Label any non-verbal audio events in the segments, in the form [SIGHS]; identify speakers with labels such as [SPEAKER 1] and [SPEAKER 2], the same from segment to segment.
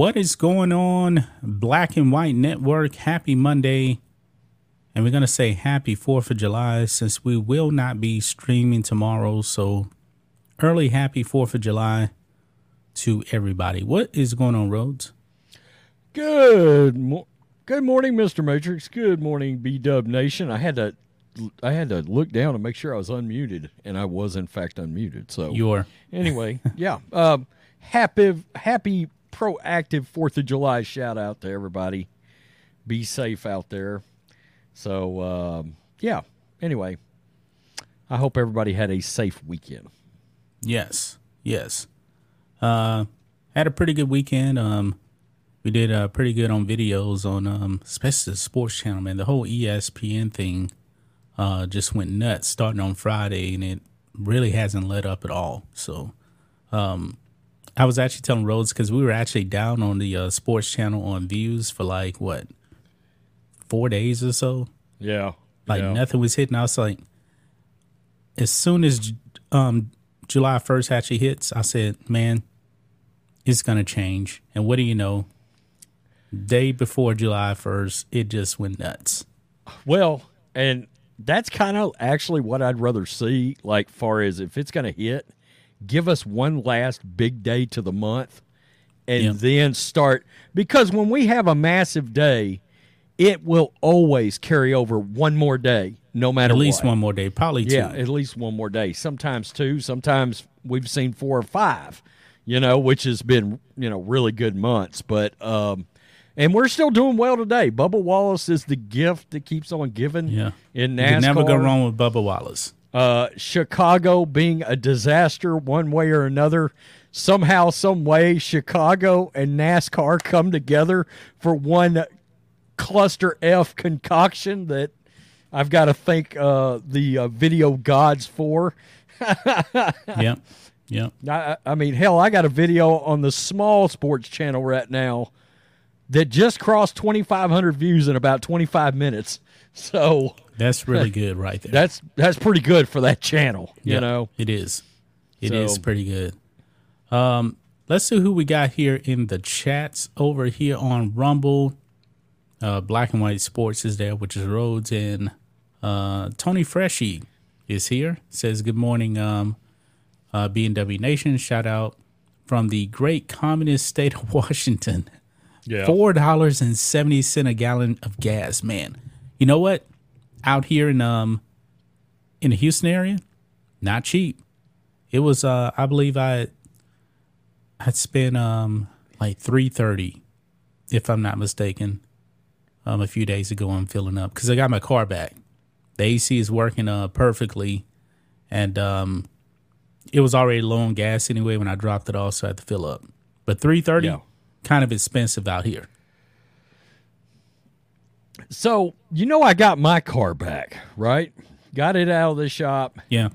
[SPEAKER 1] What is going on, Black and White Network? Happy Monday. And we're going to say happy 4th of July since we will not be streaming tomorrow. So, early happy 4th of July to everybody. What is going on, Rhodes?
[SPEAKER 2] Good mo- Good morning, Mr. Matrix. Good morning, B Dub Nation. I had to I had to look down and make sure I was unmuted, and I was in fact unmuted. So
[SPEAKER 1] you are.
[SPEAKER 2] Anyway, yeah. Um, happy happy proactive Fourth of July shout out to everybody. Be safe out there. So um, yeah. Anyway, I hope everybody had a safe weekend.
[SPEAKER 1] Yes. Yes. Uh, had a pretty good weekend. Um, we did uh, pretty good on videos on um, especially the sports channel. Man, the whole ESPN thing uh, just went nuts starting on Friday, and it really hasn't let up at all. So, um, I was actually telling Rhodes because we were actually down on the uh, sports channel on views for like what four days or so.
[SPEAKER 2] Yeah,
[SPEAKER 1] like
[SPEAKER 2] yeah.
[SPEAKER 1] nothing was hitting. I was like, as soon as um, July first actually hits, I said, man, it's gonna change. And what do you know? Day before July first, it just went nuts.
[SPEAKER 2] Well, and that's kind of actually what I'd rather see. Like, far as if it's going to hit, give us one last big day to the month, and
[SPEAKER 1] Yeah.
[SPEAKER 2] then start because when we have a massive day, it will always carry over one more day, no matter
[SPEAKER 1] At least
[SPEAKER 2] what.
[SPEAKER 1] one more day, probably two.
[SPEAKER 2] Yeah, at least one more day. Sometimes two. Sometimes we've seen four or five. You know, which has been you know really good months. But um, and we're still doing well today. Bubba Wallace is the gift that keeps on giving.
[SPEAKER 1] Yeah.
[SPEAKER 2] in
[SPEAKER 1] You
[SPEAKER 2] NASCAR.
[SPEAKER 1] can never go wrong with Bubba Wallace.
[SPEAKER 2] Uh, Chicago being a disaster one way or another. Somehow, some way, Chicago and NASCAR come together for one cluster F concoction that I've got to thank uh, the uh, video gods for. [LAUGHS]
[SPEAKER 1] yep. Yep.
[SPEAKER 2] I, I mean, hell, I got a video on the small sports channel right now that just crossed 2,500 views in about 25 minutes. [LAUGHS] So
[SPEAKER 1] That's really [LAUGHS] good right there.
[SPEAKER 2] that's that's pretty good for that channel, you
[SPEAKER 1] Yep,
[SPEAKER 2] know.
[SPEAKER 1] It is. It is
[SPEAKER 2] So-
[SPEAKER 1] pretty good. Um, let's see who we got here in the chats over here on Rumble. Uh, Black and White Sports is there, which is Rhodes and uh, Tony Freshy is here. Says good morning, um, uh, B&W Nation. Shout out from the great communist state of [LAUGHS] Washington.
[SPEAKER 2] Yeah.
[SPEAKER 1] Four dollars and seventy cent a gallon of gas, man. You know what? Out here in um in the Houston area, not cheap. It was uh I believe I I'd spent um like three thirty, if I'm not mistaken, um a few days ago on filling up because I got my car back. The AC is working uh perfectly, and um it was already low on gas anyway when I dropped it off, so I had to fill up. But three thirty,
[SPEAKER 2] Yeah.
[SPEAKER 1] kind of expensive out here.
[SPEAKER 2] So, you know I got my car back, right? Got it out of the shop
[SPEAKER 1] Yeah.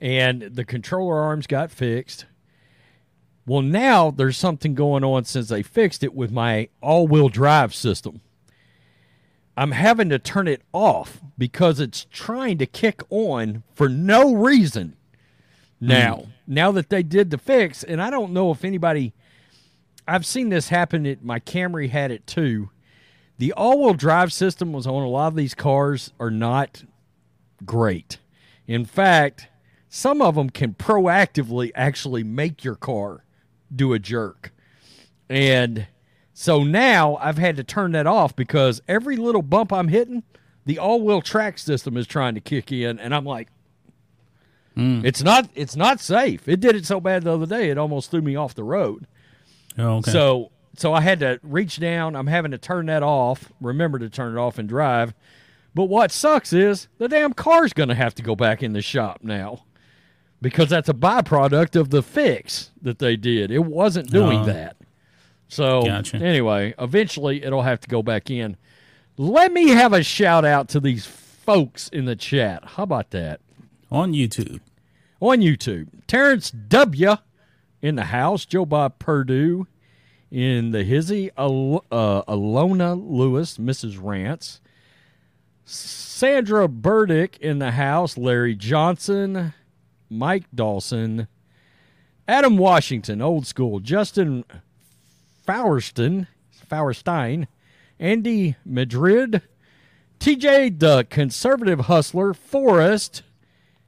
[SPEAKER 2] and the controller arms got fixed. Well, now there's something going on since they fixed it with my all-wheel drive system. I'm having to turn it off because it's trying to kick on for no reason. Hmm. Now, now that they did the fix, and I don't know if anybody I've seen this happen at my Camry had it too. The all-wheel drive system was on a lot of these cars are not great. In fact, some of them can proactively actually make your car do a jerk. And so now I've had to turn that off because every little bump I'm hitting, the all-wheel track system is trying to kick in and I'm like hmm. it's not it's not safe. It did it so bad the other day it almost threw me off the road.
[SPEAKER 1] Oh, okay.
[SPEAKER 2] So so I had to reach down. I'm having to turn that off. Remember to turn it off and drive. But what sucks is the damn car's going to have to go back in the shop now because that's a byproduct of the fix that they did. It wasn't doing
[SPEAKER 1] Oh.
[SPEAKER 2] that. So
[SPEAKER 1] Gotcha.
[SPEAKER 2] anyway, eventually it'll have to go back in. Let me have a shout out to these folks in the chat. How about that?
[SPEAKER 1] on YouTube.
[SPEAKER 2] on YouTube. Terrence W. in the house. Joe Bob Purdue in the hizzy. Al- uh, Alona Lewis, Mrs. Rance. Sandra Burdick in the house. Larry Johnson. Mike Dawson. Adam Washington, old school. Justin Fauerston, Fauerstein, Andy Madrid, TJ the Conservative Hustler, Forrest,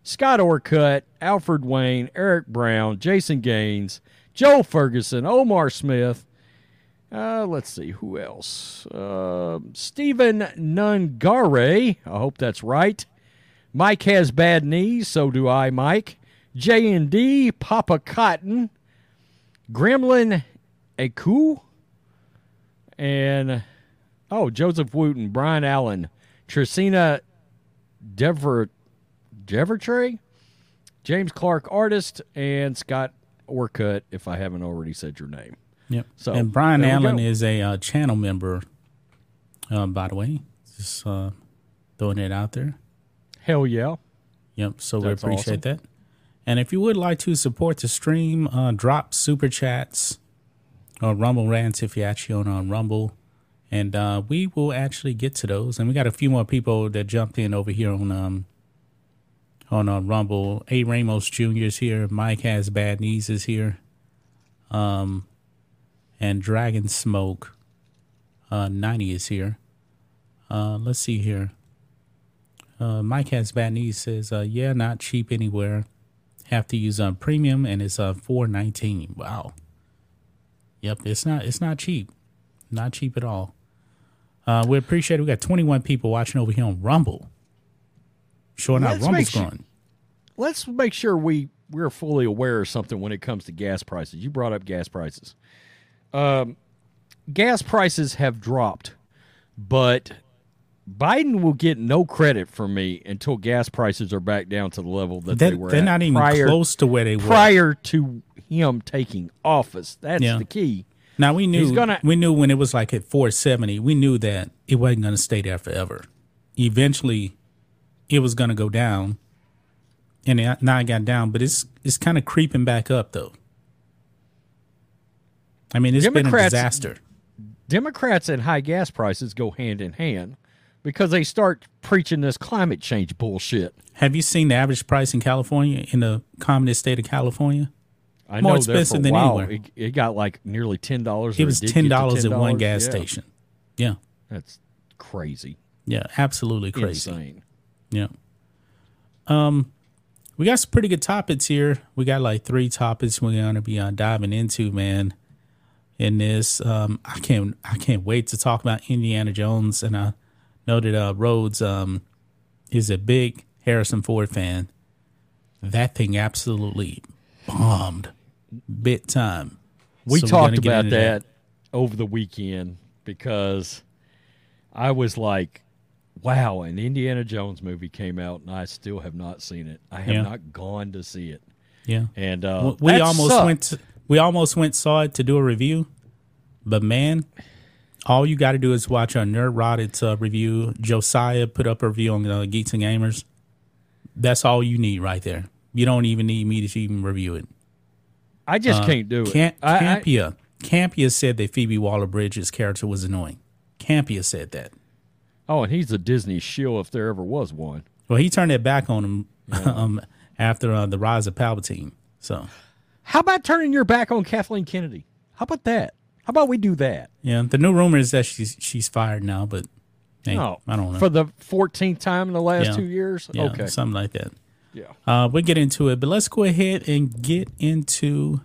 [SPEAKER 2] Scott Orcutt, Alfred Wayne, Eric Brown, Jason Gaines, Joe Ferguson, Omar Smith. Uh, let's see who else. Uh, Stephen Nungare. I hope that's right. Mike has bad knees, so do I, Mike. J and D, Papa Cotton, Gremlin Aku, and oh, Joseph Wooten, Brian Allen, Trisina Dever Devertrey, James Clark, artist, and Scott Orcutt, if I haven't already said your name.
[SPEAKER 1] Yep.
[SPEAKER 2] So,
[SPEAKER 1] and Brian Allen is a uh, channel member. Uh, by the way, just uh, throwing it out there.
[SPEAKER 2] Hell yeah.
[SPEAKER 1] Yep. So
[SPEAKER 2] That's
[SPEAKER 1] we appreciate that. And if you would like to support the stream, uh, drop super chats or Rumble rants if you're actually on, on Rumble. And uh, we will actually get to those. And we got a few more people that jumped in over here on um on uh, Rumble. A Ramos Jr. is here. Mike has bad knees is here. Um, and Dragon Smoke uh, 90 is here. Uh, let's see here. Uh, Mike has bad knees says, uh, yeah, not cheap anywhere. Have to use um, premium and it's uh four nineteen. Wow. Yep, it's not it's not cheap. Not cheap at all. Uh, we appreciate it. We got 21 people watching over here on Rumble. Sure enough, Rumble's
[SPEAKER 2] sure-
[SPEAKER 1] going.
[SPEAKER 2] Let's make sure we we're fully aware of something when it comes to gas prices. You brought up gas prices. Um, gas prices have dropped, but Biden will get no credit from me until gas prices are back down to the level that
[SPEAKER 1] They're,
[SPEAKER 2] they were
[SPEAKER 1] they're not even
[SPEAKER 2] prior,
[SPEAKER 1] close to where they were.
[SPEAKER 2] prior to him taking office. That's
[SPEAKER 1] Yeah.
[SPEAKER 2] the key.
[SPEAKER 1] Now we knew
[SPEAKER 2] gonna-
[SPEAKER 1] we knew when it was like at 470, we knew that it wasn't going to stay there forever. Eventually, it was going to go down, and it, now it got down, but it's it's kind of creeping back up though. I mean, it's been a disaster.
[SPEAKER 2] Democrats and high gas prices go hand in hand because they start preaching this climate change bullshit.
[SPEAKER 1] Have you seen the average price in California in the communist state of California?
[SPEAKER 2] I
[SPEAKER 1] More
[SPEAKER 2] know
[SPEAKER 1] expensive than
[SPEAKER 2] while,
[SPEAKER 1] anywhere.
[SPEAKER 2] It, it got like nearly ten dollars.
[SPEAKER 1] It was ten dollars at one gas
[SPEAKER 2] Yeah.
[SPEAKER 1] station. Yeah,
[SPEAKER 2] That's crazy,
[SPEAKER 1] yeah, absolutely crazy.
[SPEAKER 2] insane.
[SPEAKER 1] Yeah. Um, we got some pretty good topics here. We got like three topics we're gonna be uh, diving into, man. In this, um, I can't, I can't wait to talk about Indiana Jones, and I know that uh, Rhodes um is a big Harrison Ford fan. That thing absolutely bombed, bit time.
[SPEAKER 2] We
[SPEAKER 1] So
[SPEAKER 2] talked about that, over the weekend because I was like, "Wow!" An Indiana Jones movie came out, and I still have not seen it. I have
[SPEAKER 1] Yeah.
[SPEAKER 2] not gone to see it,
[SPEAKER 1] Yeah.
[SPEAKER 2] and uh,
[SPEAKER 1] we almost
[SPEAKER 2] sucked.
[SPEAKER 1] went to, we almost went saw it to do a review but man all you got to do is watch our Nerdrotic's uh, review. Josiah put up a review on uh, geeks and gamers. That's all you need right there. You don't even need me to even review it.
[SPEAKER 2] I just can't do it.
[SPEAKER 1] Camp,
[SPEAKER 2] I- I-
[SPEAKER 1] campia. Campia said that phoebe waller-bridge's character was annoying. Campia said that.
[SPEAKER 2] Oh, and he's a Disney shill if there ever was one.
[SPEAKER 1] well he turned it back on him [LAUGHS] um, after uh, the rise of palpatine so
[SPEAKER 2] How about turning your back on Kathleen Kennedy? How about that? How about we do that?
[SPEAKER 1] yeah the new rumor is that she's she's fired now but hey,
[SPEAKER 2] Oh,
[SPEAKER 1] i don't know
[SPEAKER 2] For the 14th time in the last
[SPEAKER 1] Yeah.
[SPEAKER 2] two years?
[SPEAKER 1] Yeah,
[SPEAKER 2] okay.
[SPEAKER 1] something like that.
[SPEAKER 2] Yeah.
[SPEAKER 1] Uh, we'll get into it, but let's go ahead and get into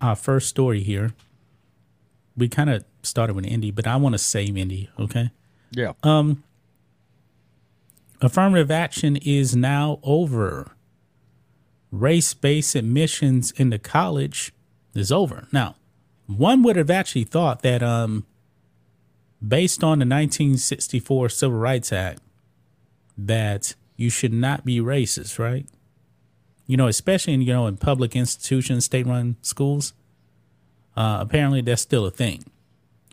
[SPEAKER 1] our first story here. We kind of started with Indy, but I want to save Indy, okay?
[SPEAKER 2] Yeah. Um.
[SPEAKER 1] Affirmative action is now over. Race based admissions into college is over. Now, one would have actually thought that, um, based on the 1964 Civil Rights Act, that you should not be racist, right? You know, especially in, you know in public institutions, state-run schools. Uh, apparently, that's still a thing.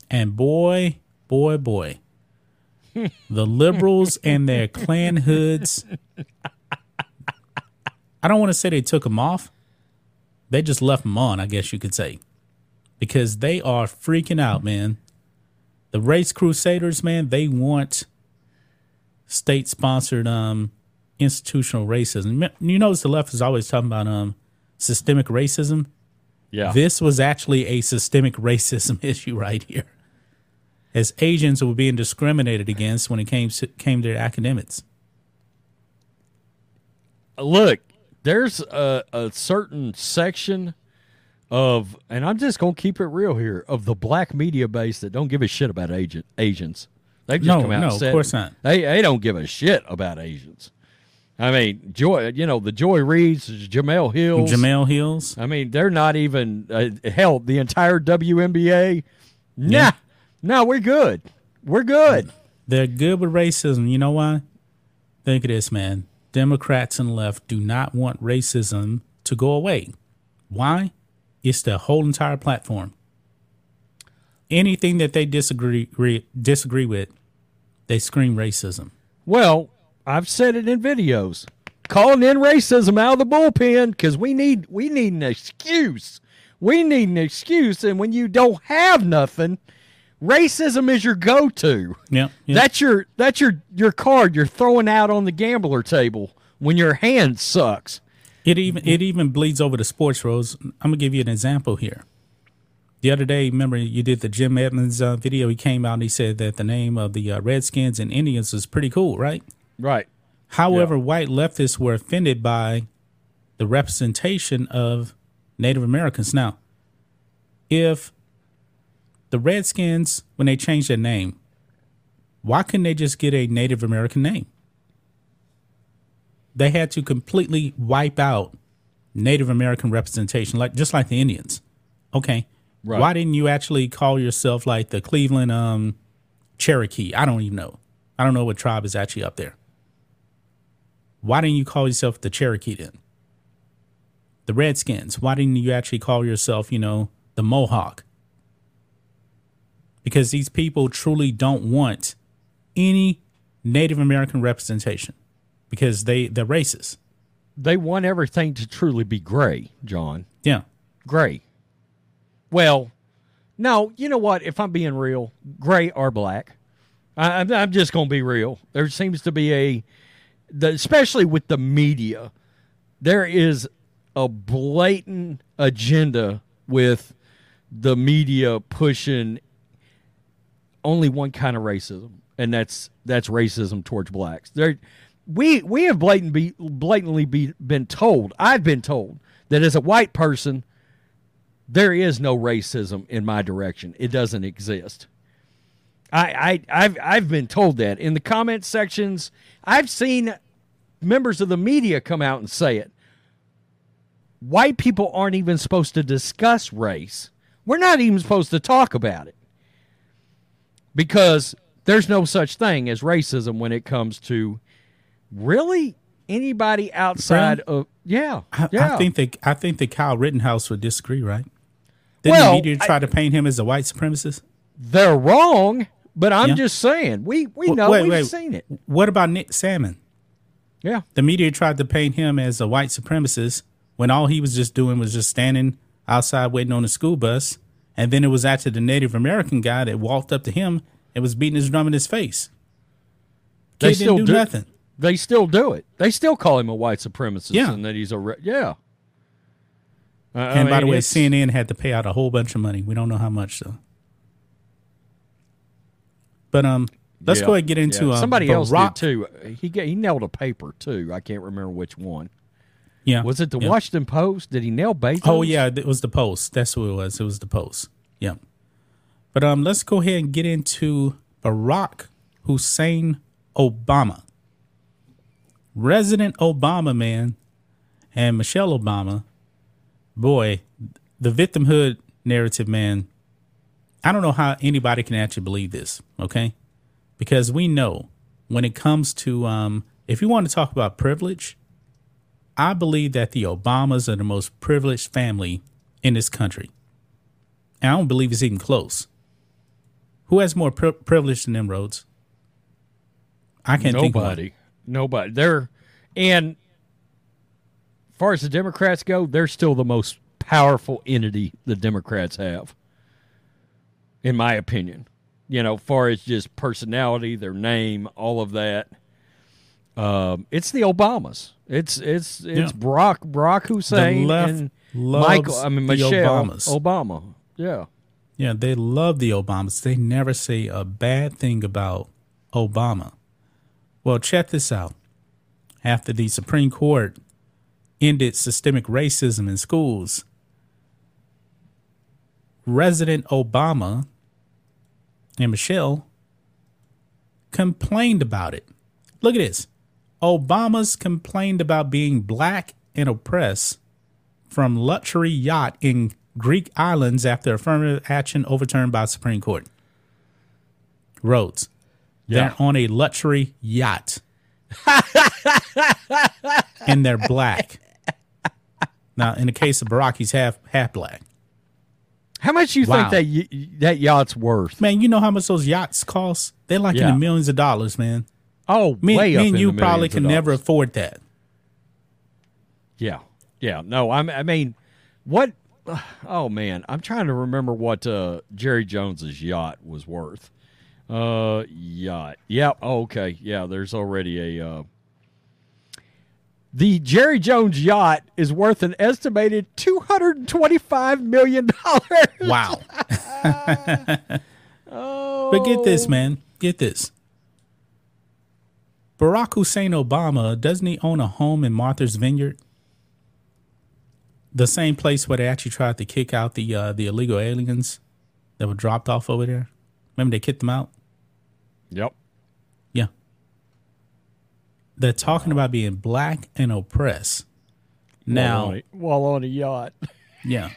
[SPEAKER 1] And boy, boy, boy, [LAUGHS] the liberals and their Klan hoods. I don't want to say they took them off. They just left them on, I guess you could say, because they are freaking out, man. The race crusaders, man, they want state-sponsored um, institutional racism. You notice the left is always talking about um, systemic racism.
[SPEAKER 2] Yeah.
[SPEAKER 1] This was actually a systemic [LAUGHS] racism issue right here. As Asians were being discriminated against when it came to, came to academics.
[SPEAKER 2] Look, there's a, a certain section of, and I'm just gonna keep it real here, of the black media base that don't give a shit about Asian, Asians. They've just
[SPEAKER 1] No,
[SPEAKER 2] come out
[SPEAKER 1] no,
[SPEAKER 2] and
[SPEAKER 1] of course not.
[SPEAKER 2] They they don't give a shit about Asians. I mean, Joy, you know the Joy Reids, Jemele Hills,
[SPEAKER 1] Jemele Hills.
[SPEAKER 2] I mean, they're not even uh, hell. The entire WNBA, nah,
[SPEAKER 1] Yeah.
[SPEAKER 2] no, we're good. We're good.
[SPEAKER 1] They're good with racism. You know why? Think of this, man. Democrats and left do not want racism to go away. Why? It's their whole entire platform. Anything that they disagree re- disagree with, they scream racism.
[SPEAKER 2] Well, I've said it in videos, calling in racism out of the bullpen because we need we need an excuse. We need an excuse, and when you don't have nothing, racism is your go-to.
[SPEAKER 1] Yeah, yeah.
[SPEAKER 2] That's your that's your your card you're throwing out on the gambler table when your hand sucks.
[SPEAKER 1] It even it even bleeds over to sports roles. I'm gonna give you an example here. The other day, remember you did the Jim Edmonds uh, video. He came out and he said that the name of the uh, Redskins and Indians is pretty cool, right?
[SPEAKER 2] Right.
[SPEAKER 1] However, white leftists were offended by the representation of Native Americans. Now, if the Redskins, when they changed their name, why couldn't they just get a Native American name? They had to completely wipe out Native American representation, like just like the Indians. Okay,
[SPEAKER 2] Right.
[SPEAKER 1] why didn't you actually call yourself like the Cleveland um, Cherokee? I don't even know. I don't know what tribe is actually up there. Why didn't you call yourself the Cherokee then? The Redskins. Why didn't you actually call yourself, you know, the Mohawk? Because these people truly don't want any Native American representation because they they're racist.
[SPEAKER 2] They want everything to truly be gray, John.
[SPEAKER 1] Yeah.
[SPEAKER 2] Gray. Well, no, you know what? If I'm being real, gray or black. I, I'm, I'm just going to be real. There seems to be a, the, especially with the media, there is a blatant agenda with the media pushing only one kind of racism, and that's that's racism towards blacks. There, we we have blatant be, blatantly be, been told. I've been told that as a white person, there is no racism in my direction. It doesn't exist. I, I I've I've been told that in the comment sections. I've seen members of the media come out and say it. White people aren't even supposed to discuss race. We're not even supposed to talk about it because there's no such thing as racism when it comes to really anybody outside of yeah
[SPEAKER 1] I,
[SPEAKER 2] yeah
[SPEAKER 1] I think that I think that Kyle Rittenhouse would disagree, right? Didn't
[SPEAKER 2] Well,
[SPEAKER 1] the media try to paint him as a white supremacist?
[SPEAKER 2] they're wrong, but I'm
[SPEAKER 1] Yeah.
[SPEAKER 2] just saying we we know
[SPEAKER 1] wait,
[SPEAKER 2] we've
[SPEAKER 1] wait.
[SPEAKER 2] seen it.
[SPEAKER 1] What about Nick Sandmann?
[SPEAKER 2] Yeah,
[SPEAKER 1] The media tried to paint him as a white supremacist when all he was just doing was just standing outside waiting on a school bus. And then it was actually the Native American guy that walked up to him and was beating his drum in his face.
[SPEAKER 2] they
[SPEAKER 1] Kid
[SPEAKER 2] still
[SPEAKER 1] didn't do,
[SPEAKER 2] do
[SPEAKER 1] nothing.
[SPEAKER 2] They still do it. They still call him a white supremacist
[SPEAKER 1] Yeah.
[SPEAKER 2] and that he's a re- yeah. Uh, I
[SPEAKER 1] And by
[SPEAKER 2] mean,
[SPEAKER 1] the way, CNN had to pay out a whole bunch of money. We don't know how much though. But um, let's
[SPEAKER 2] yeah,
[SPEAKER 1] go ahead and get into
[SPEAKER 2] yeah.
[SPEAKER 1] uh,
[SPEAKER 2] somebody else
[SPEAKER 1] Barack.
[SPEAKER 2] did too. He ga- he nailed a paper too. I can't remember which one.
[SPEAKER 1] Yeah,
[SPEAKER 2] Was it the
[SPEAKER 1] yeah.
[SPEAKER 2] Washington Post? Did he nail Bezos?
[SPEAKER 1] Oh yeah, it was the post. That's what it was. It was the post. Yeah. But um, let's go ahead and get into Barack Hussein Obama. Resident Obama, man, and Michelle Obama. Boy, the victimhood narrative, man. I don't know how anybody can actually believe this, okay? Because we know when it comes to um, if you want to talk about privilege, I believe that the Obamas are the most privileged family in this country. And I don't believe it's even close. Who has more pri- privilege than them Rhodes? I can't.
[SPEAKER 2] Nobody. Nobody. They're and as far as the Democrats go, they're still the most powerful entity the Democrats have. In my opinion. You know, far as just personality, their name, all of that. Um, it's the Obamas. It's it's it's
[SPEAKER 1] Yeah.
[SPEAKER 2] Barack Barack Hussein and Michael, I mean Michelle. Obama. Yeah.
[SPEAKER 1] Yeah, they love the Obamas. They never say a bad thing about Obama. Well, check this out. After the Supreme Court ended systemic racism in schools, President Obama and Michelle complained about it. Look at this. Obama's complained about being black and oppressed from luxury yacht in Greek islands after affirmative action overturned by Supreme Court. Rhodes.
[SPEAKER 2] Yeah.
[SPEAKER 1] They're on a luxury yacht. [LAUGHS] and they're black. Now, in the case of Barack, he's half half black.
[SPEAKER 2] How much you
[SPEAKER 1] Wow.
[SPEAKER 2] think that y- that yacht's worth?
[SPEAKER 1] Man, you know how much those yachts cost? They're like in the millions of dollars, man.
[SPEAKER 2] Oh,
[SPEAKER 1] Me,
[SPEAKER 2] way
[SPEAKER 1] me and you probably can never afford that.
[SPEAKER 2] Yeah, yeah. No, I'm, I mean, what? [SIGHS] Oh man, I'm trying to remember what uh, Jerry Jones's yacht was worth. Uh, yacht. Yep. Oh, okay. Yeah. There's already a. Uh, the Jerry Jones yacht is worth an estimated two hundred and twenty-five million dollars.
[SPEAKER 1] Wow.
[SPEAKER 2] Oh, [LAUGHS]
[SPEAKER 1] But get this, man. Get this. Barack Hussein Obama, doesn't he own a home in Martha's Vineyard? The same place where they actually tried to kick out the uh, the illegal aliens that were dropped off over there. Remember they kicked them out?
[SPEAKER 2] Yep.
[SPEAKER 1] Yeah. They're talking about being black and oppressed. Now,
[SPEAKER 2] while on a, while on a yacht. [LAUGHS]
[SPEAKER 1] Yeah.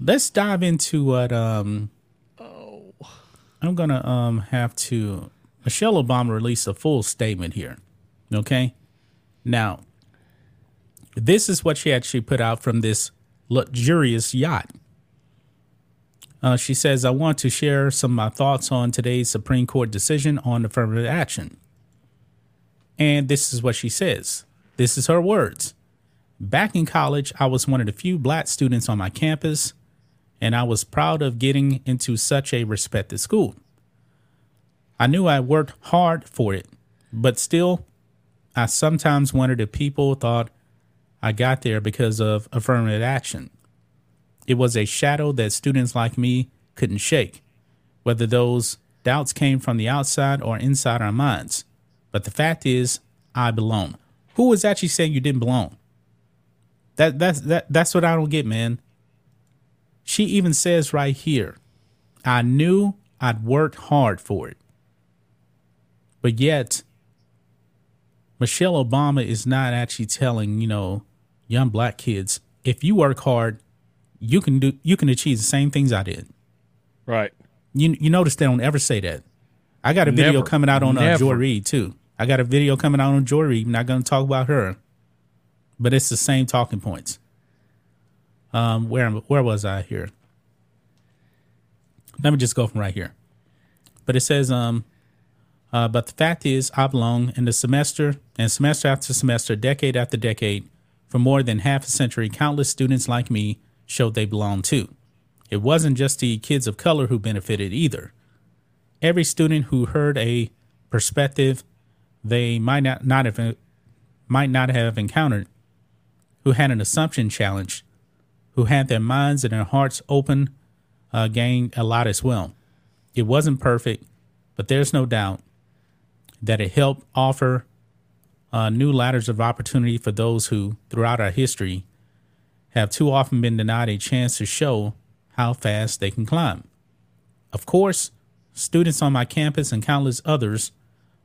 [SPEAKER 1] Let's dive into what um Oh I'm gonna um have to Michelle Obama released a full statement here. Okay? Now, this is what she actually put out from this luxurious yacht. Uh, she says, I want to share some of my thoughts on today's Supreme Court decision on affirmative action. And this is what she says. This is her words. Back in college, I was one of the few black students on my campus, and I was proud of getting into such a respected school. I knew I worked hard for it, but still, I sometimes wondered if people thought I got there because of affirmative action. It was a shadow that students like me couldn't shake, whether those doubts came from the outside or inside our minds. But the fact is, I belong. Who was actually saying you didn't belong? That that's that that's what I don't get, man. She even says right here, I knew I'd worked hard for it. But yet, Michelle Obama is not actually telling, you know, young black kids, if you work hard, you can do you can achieve the same things I did.
[SPEAKER 2] Right.
[SPEAKER 1] You you notice they don't ever say that. I got a video coming out on uh,
[SPEAKER 2] Never.
[SPEAKER 1] Joy Reid too. I got a video coming out on Joy Reid. I'm not going to talk about her, but it's the same talking points. Um, where where was I here? Let me just go from right here. But it says, um, uh, but the fact is, I belong in the semester and semester after semester, decade after decade, for more than half a century. Countless students like me showed they belong too. It wasn't just the kids of color who benefited either. Every student who heard a perspective they might not, not have might not have encountered, who had an assumption challenge, who had their minds and their hearts open, uh, gained a lot as well. It wasn't perfect, but there's no doubt that it helped offer uh, new ladders of opportunity for those who, throughout our history, have too often been denied a chance to show how fast they can climb. Of course, students on my campus and countless others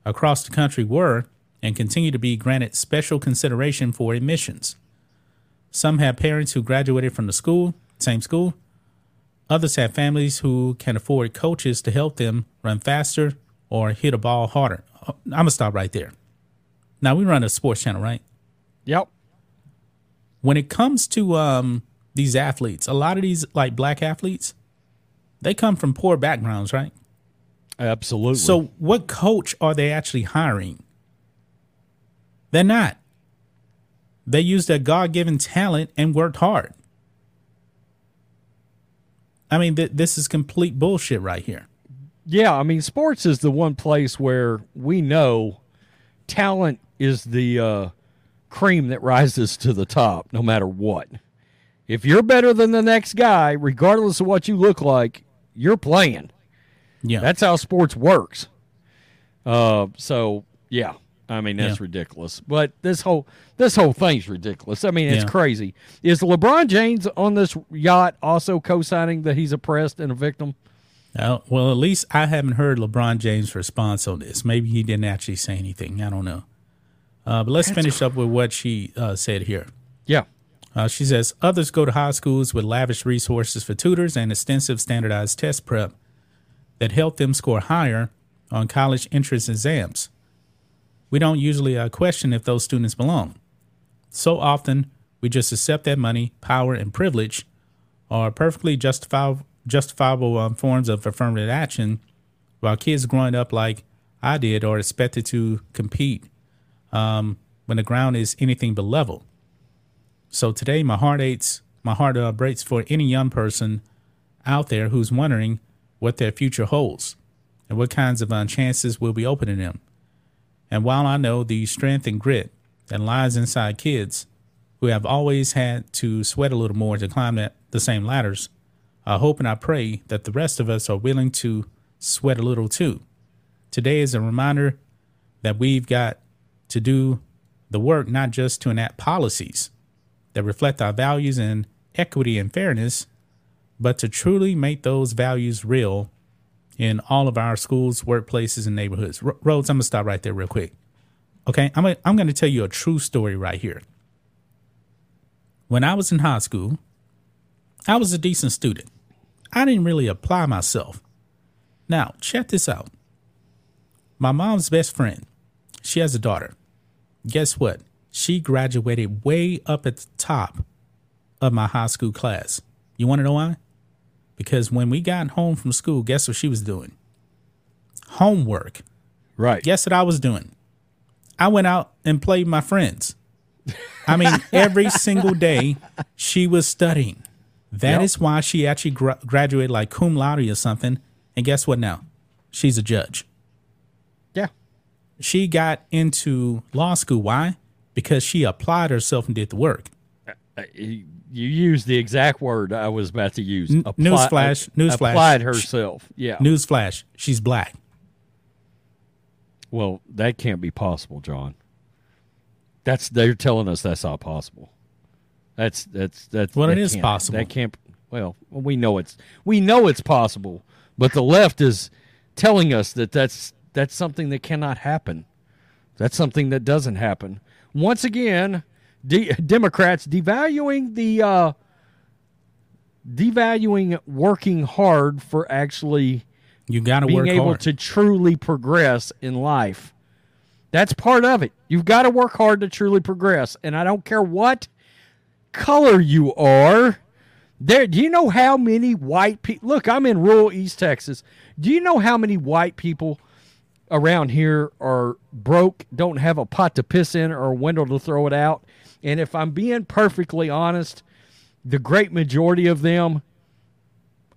[SPEAKER 1] across the country were and continue to be granted special consideration for admissions. Some have parents who graduated from the school, same school. Others have families who can afford coaches to help them run faster or hit a ball harder. I'm to stop right there. Now, we run a sports channel, right?
[SPEAKER 2] Yep.
[SPEAKER 1] when it comes to um these athletes, a lot of these like black athletes, they come from poor backgrounds, right?
[SPEAKER 2] Absolutely.
[SPEAKER 1] So what coach are they actually hiring? They're not. They used their God-given talent and worked hard. I mean, th- this is complete bullshit right here.
[SPEAKER 2] Yeah, I mean, sports is the one place where we know talent is the uh, cream that rises to the top no matter what. If you're better than the next guy, regardless of what you look like, you're playing.
[SPEAKER 1] Yeah.
[SPEAKER 2] That's how sports works. Uh, so yeah, I mean that's
[SPEAKER 1] Yeah.
[SPEAKER 2] ridiculous. But this whole this whole thing's ridiculous. I mean it's
[SPEAKER 1] Yeah.
[SPEAKER 2] crazy. Is LeBron James on this yacht also co-signing that he's oppressed and a victim?
[SPEAKER 1] Uh, well, at least I haven't heard LeBron James' response on this. Maybe he didn't actually say anything. I don't know. Uh, but let's finish up with what she uh, said here.
[SPEAKER 2] Yeah.
[SPEAKER 1] Uh, she says others go to high schools with lavish resources for tutors and extensive standardized test prep that help them score higher on college entrance exams. We don't usually uh, question if those students belong. So often, we just accept that money, power, and privilege are perfectly justifiable, justifiable um, forms of affirmative action, while kids growing up like I did are expected to compete um, when the ground is anything but level. So today, my heart aches. My heart uh, breaks for any young person out there who's wondering what their future holds and what kinds of uh, chances will be open to them. And while I know the strength and grit that lies inside kids who have always had to sweat a little more to climb that, the same ladders, I hope and I pray that the rest of us are willing to sweat a little too. Today is a reminder that we've got to do the work not just to enact policies that reflect our values in equity and fairness, but to truly make those values real in all of our schools, workplaces, and neighborhoods. R- Rhodes, I'm gonna stop right there real quick. Okay, I'm I'm gonna tell you a true story right here. When I was in high school, I was a decent student. I didn't really apply myself. Now, check this out. My mom's best friend, she has a daughter. Guess what? She graduated way up at the top of my high school class. You want to know why? Because when we got home from school, guess what she was doing? Homework.
[SPEAKER 2] Right.
[SPEAKER 1] Guess what I was doing? I went out and played with my friends. I mean, [LAUGHS] every single day she was studying. That is
[SPEAKER 2] Yep.
[SPEAKER 1] why she actually gra- graduated like cum laude or something. And guess what now? She's a judge.
[SPEAKER 2] Yeah.
[SPEAKER 1] She got into law school. Why? Because she applied herself and did the work.
[SPEAKER 2] Uh, You you used the exact word I was about to use.
[SPEAKER 1] N- newsflash,
[SPEAKER 2] uh,
[SPEAKER 1] newsflash.
[SPEAKER 2] Applied herself. Yeah.
[SPEAKER 1] Newsflash, she's black.
[SPEAKER 2] Well, that can't be possible, John. That's they're telling us that's not possible. That's that's that's
[SPEAKER 1] Well, it
[SPEAKER 2] that
[SPEAKER 1] is
[SPEAKER 2] can't-
[SPEAKER 1] possible.
[SPEAKER 2] That can't. Well, we know it's we know it's possible, but the left is telling us that that's that's something that cannot happen. That's something that doesn't happen. Once again, de- Democrats devaluing the uh, devaluing working hard for actually
[SPEAKER 1] You got to
[SPEAKER 2] being
[SPEAKER 1] work
[SPEAKER 2] able
[SPEAKER 1] hard.
[SPEAKER 2] to truly progress in life. That's part of it. You've got to work hard to truly progress. And I don't care what color you are. There, do you know how many white people? Look, I'm in rural East Texas. Do you know how many white people around here are broke, don't have a pot to piss in or a window to throw it out? And if I'm being perfectly honest, the great majority of them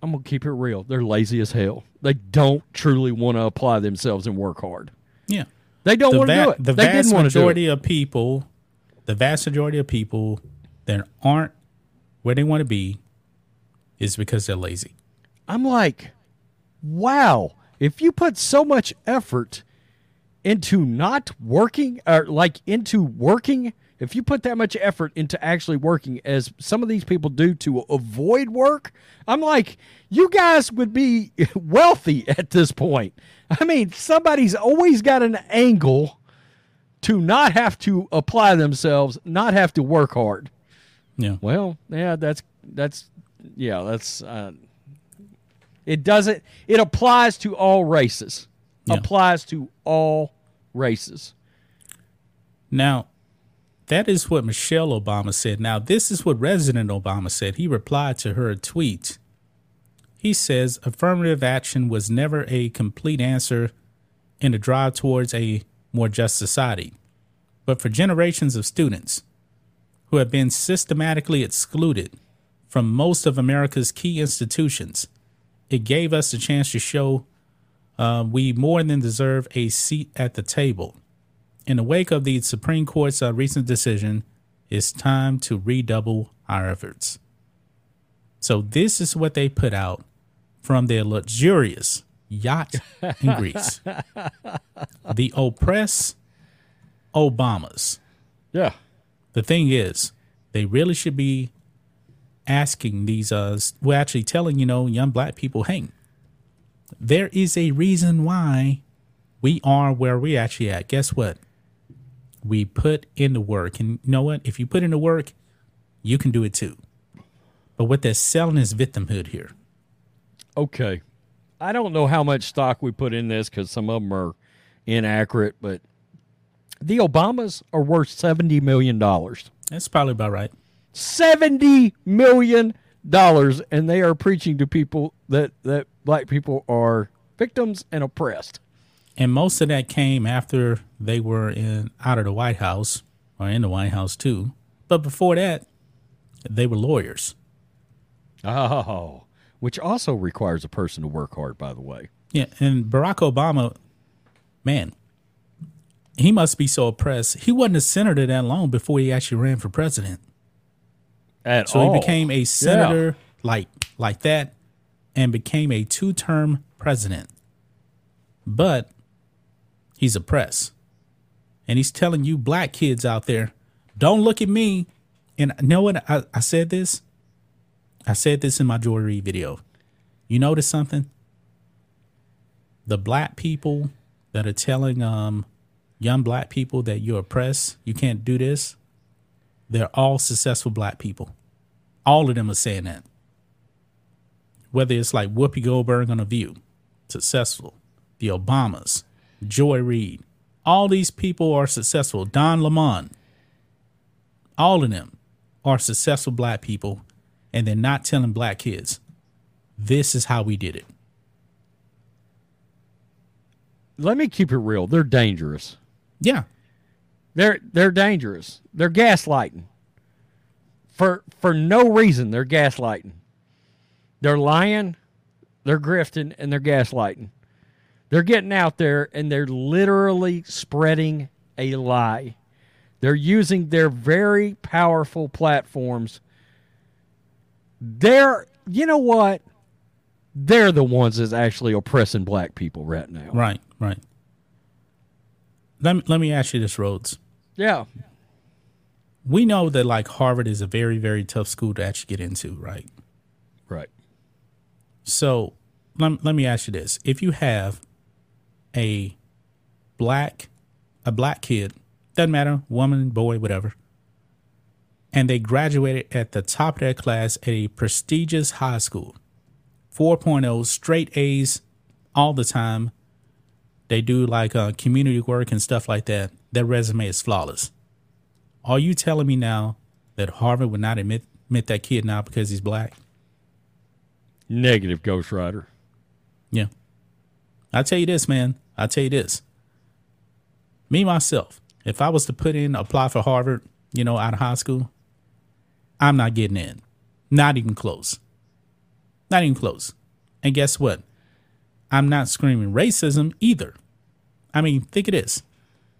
[SPEAKER 2] I'm gonna keep it real. They're lazy as hell. They don't truly want to apply themselves and work hard.
[SPEAKER 1] yeah.
[SPEAKER 2] They don't
[SPEAKER 1] The,
[SPEAKER 2] want to
[SPEAKER 1] va-
[SPEAKER 2] do it.
[SPEAKER 1] the
[SPEAKER 2] they
[SPEAKER 1] vast
[SPEAKER 2] didn't want do it.
[SPEAKER 1] majority of people, the vast majority of people that aren't where they want to be is because they're lazy.
[SPEAKER 2] I'm like, wow. If you put so much effort into not working, or like into working, if you put that much effort into actually working, as some of these people do to avoid work, I'm like, you guys would be [LAUGHS] wealthy at this point. I mean, somebody's always got an angle to not have to apply themselves, not have to work hard.
[SPEAKER 1] Yeah.
[SPEAKER 2] Well, yeah, that's that's yeah, that's uh, it doesn't it applies to all races.
[SPEAKER 1] Yeah.
[SPEAKER 2] Applies to all races.
[SPEAKER 1] Now, that is what Michelle Obama said. Now, this is what President Obama said. He replied to her tweet. He says affirmative action was never a complete answer in the drive towards a more just society. But for generations of students who have been systematically excluded from most of America's key institutions, it gave us a chance to show uh, we more than deserve a seat at the table. In the wake of the Supreme Court's uh, recent decision, it's time to redouble our efforts. So, this is what they put out from their luxurious yacht in Greece. [LAUGHS] the oppressed Obamas.
[SPEAKER 2] Yeah.
[SPEAKER 1] The thing is, they really should be asking these uh we're actually telling you know young black people hey there is a reason why we are where we actually at. Guess what? We put in the work. And you know what? If you put in the work you can do it too. But what they're selling is victimhood here.
[SPEAKER 2] Okay. I don't know how much stock we put in this because some of them are inaccurate, but the Obamas are worth $70 million.
[SPEAKER 1] that's probably about right
[SPEAKER 2] $70 million. And they are preaching to people that, that black people are victims and oppressed.
[SPEAKER 1] and most of that came after they were in out of the white house or in the white house too but before that they were lawyers
[SPEAKER 2] Oh, which also requires a person to work hard, by the way.
[SPEAKER 1] Yeah, and Barack Obama, man, he must be so oppressed. He wasn't a senator that long before he actually ran for president.
[SPEAKER 2] At all.
[SPEAKER 1] So
[SPEAKER 2] all.
[SPEAKER 1] he became a senator like like that and became a two-term president. But he's oppressed. And he's telling you black kids out there, don't look at me. And you know what? I, I said this. I said this in my jewelry video. You notice something? The black people that are telling um young black people that you're oppressed, you can't do this, they're all successful black people. All of them are saying that. Whether it's like Whoopi Goldberg on The View, successful. The Obamas, Joy Reid, all these people are successful. Don Lemon, all of them are successful black people, and they're not telling black kids, this is how we did it.
[SPEAKER 2] Let me keep it real. They're dangerous.
[SPEAKER 1] Yeah,
[SPEAKER 2] They're they're dangerous. They're gaslighting. For for no reason, they're gaslighting. They're lying, they're grifting, and they're gaslighting. They're getting out there and they're literally spreading a lie. They're using their very powerful platforms. They're you know what? They're the ones that's actually oppressing black people right now.
[SPEAKER 1] right, right. Let me, let me ask you this, Rhodes.
[SPEAKER 2] Yeah.
[SPEAKER 1] We know that like Harvard is a very, very tough school to actually get into, right?
[SPEAKER 2] Right.
[SPEAKER 1] So let, let me ask you this. If you have a black a black kid, doesn't matter, woman, boy, whatever, and they graduated at the top of their class at a prestigious high school, 4.0, straight A's all the time. They do like uh, community work and stuff like that. Their resume is flawless. Are you telling me now that Harvard would not admit admit that kid now because he's black?
[SPEAKER 2] Negative Ghost Rider.
[SPEAKER 1] Yeah. I'll tell you this, man. I'll tell you this. Me, myself, if I was to put in, apply for Harvard, you know, out of high school, I'm not getting in. Not even close. Not even close. And guess what? I'm not screaming racism either. I mean, think of this.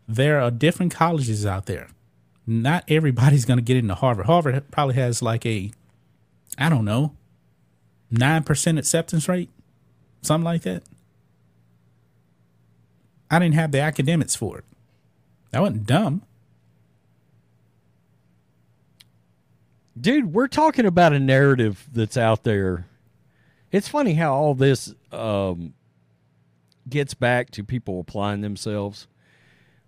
[SPEAKER 1] There are different colleges out there. Not everybody's going to get into Harvard. Harvard probably has like a, I don't know, 9% acceptance rate something like that. I didn't have the academics for it. I wasn't dumb.
[SPEAKER 2] Dude, we're talking about a narrative that's out there. It's funny how all this um, gets back to people applying themselves.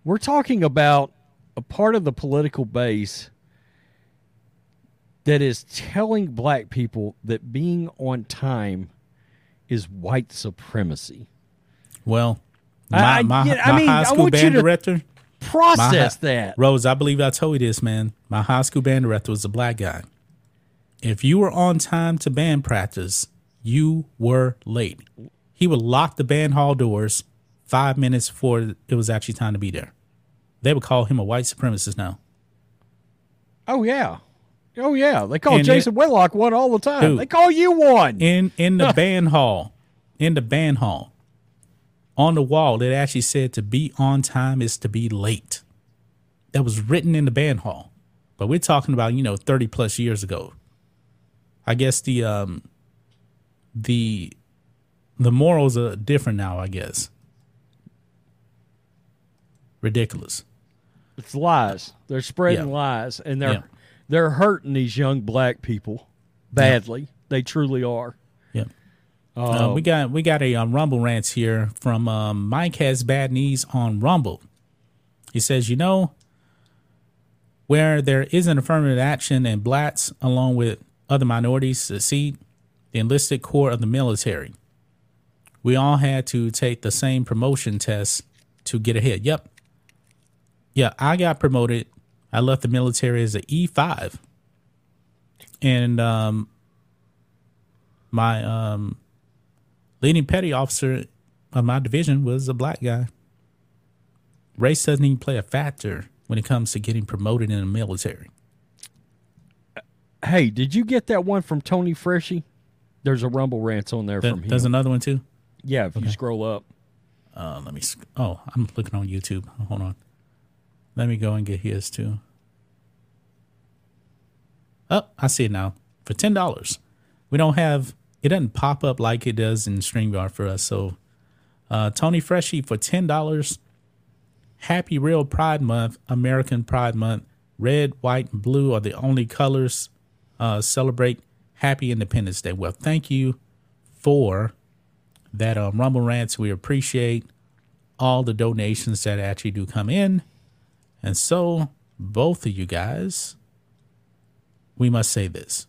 [SPEAKER 2] We're talking about a part of the political base that is telling black people that being on time is white supremacy.
[SPEAKER 1] Well, my,
[SPEAKER 2] I- I-
[SPEAKER 1] my,
[SPEAKER 2] yeah, I
[SPEAKER 1] my
[SPEAKER 2] mean,
[SPEAKER 1] high
[SPEAKER 2] I
[SPEAKER 1] school band
[SPEAKER 2] to-
[SPEAKER 1] director,
[SPEAKER 2] Process
[SPEAKER 1] My-
[SPEAKER 2] that.
[SPEAKER 1] Rose, I believe I told you this, man. My high school band director was a black guy. If you were on time to band practice, you were late. He would lock the band hall doors five minutes before it was actually time to be there. They would call him a white supremacist now.
[SPEAKER 2] Oh yeah. Oh yeah. They call
[SPEAKER 1] And
[SPEAKER 2] Jason Whitlock one all the time.
[SPEAKER 1] Dude.
[SPEAKER 2] they call you one.
[SPEAKER 1] in in the [LAUGHS] band hall, in the band hall, on the wall, it actually said to be on time is to be late. that was written in the band hall. But we're talking about, you know, 30 plus years ago. I guess the um the the morals are different now, I guess. Ridiculous.
[SPEAKER 2] It's lies. They're spreading
[SPEAKER 1] Yeah.
[SPEAKER 2] lies, and they're
[SPEAKER 1] Yeah.
[SPEAKER 2] they're hurting these young black people badly. They truly are.
[SPEAKER 1] Yeah.
[SPEAKER 2] Uh,
[SPEAKER 1] Uh, we got we got a um, Rumble rants here from um, Mike has bad knees on Rumble. He says, you know, where there isn't affirmative action and blacks, along with other minorities, succeed, the enlisted corps of the military. We all had to take the same promotion test to get ahead. Yep. Yeah, I got promoted. I left the military as an E five, and um, my um, leading petty officer of my division was a black guy. Race doesn't even play a factor when it comes to getting promoted in the military.
[SPEAKER 2] hey, did you get that one from Tony Freshy? There's a Rumble rants on there
[SPEAKER 1] Th-
[SPEAKER 2] from him.
[SPEAKER 1] There's another one too.
[SPEAKER 2] Yeah, if you scroll up.
[SPEAKER 1] Uh, let me. sc- Oh, I'm looking on YouTube. Hold on. Let me go and get his too. Oh, I see it now. For ten dollars, we don't have. It doesn't pop up like it does in Streamyard for us. So, uh, Tony Freshy for ten dollars. Happy Real Pride Month, American Pride Month. Red, white, and blue are the only colors. Uh, celebrate Happy Independence Day. Well, thank you for that um, Rumble Rants. We appreciate all the donations that actually do come in. And so, both of you guys, we must say this.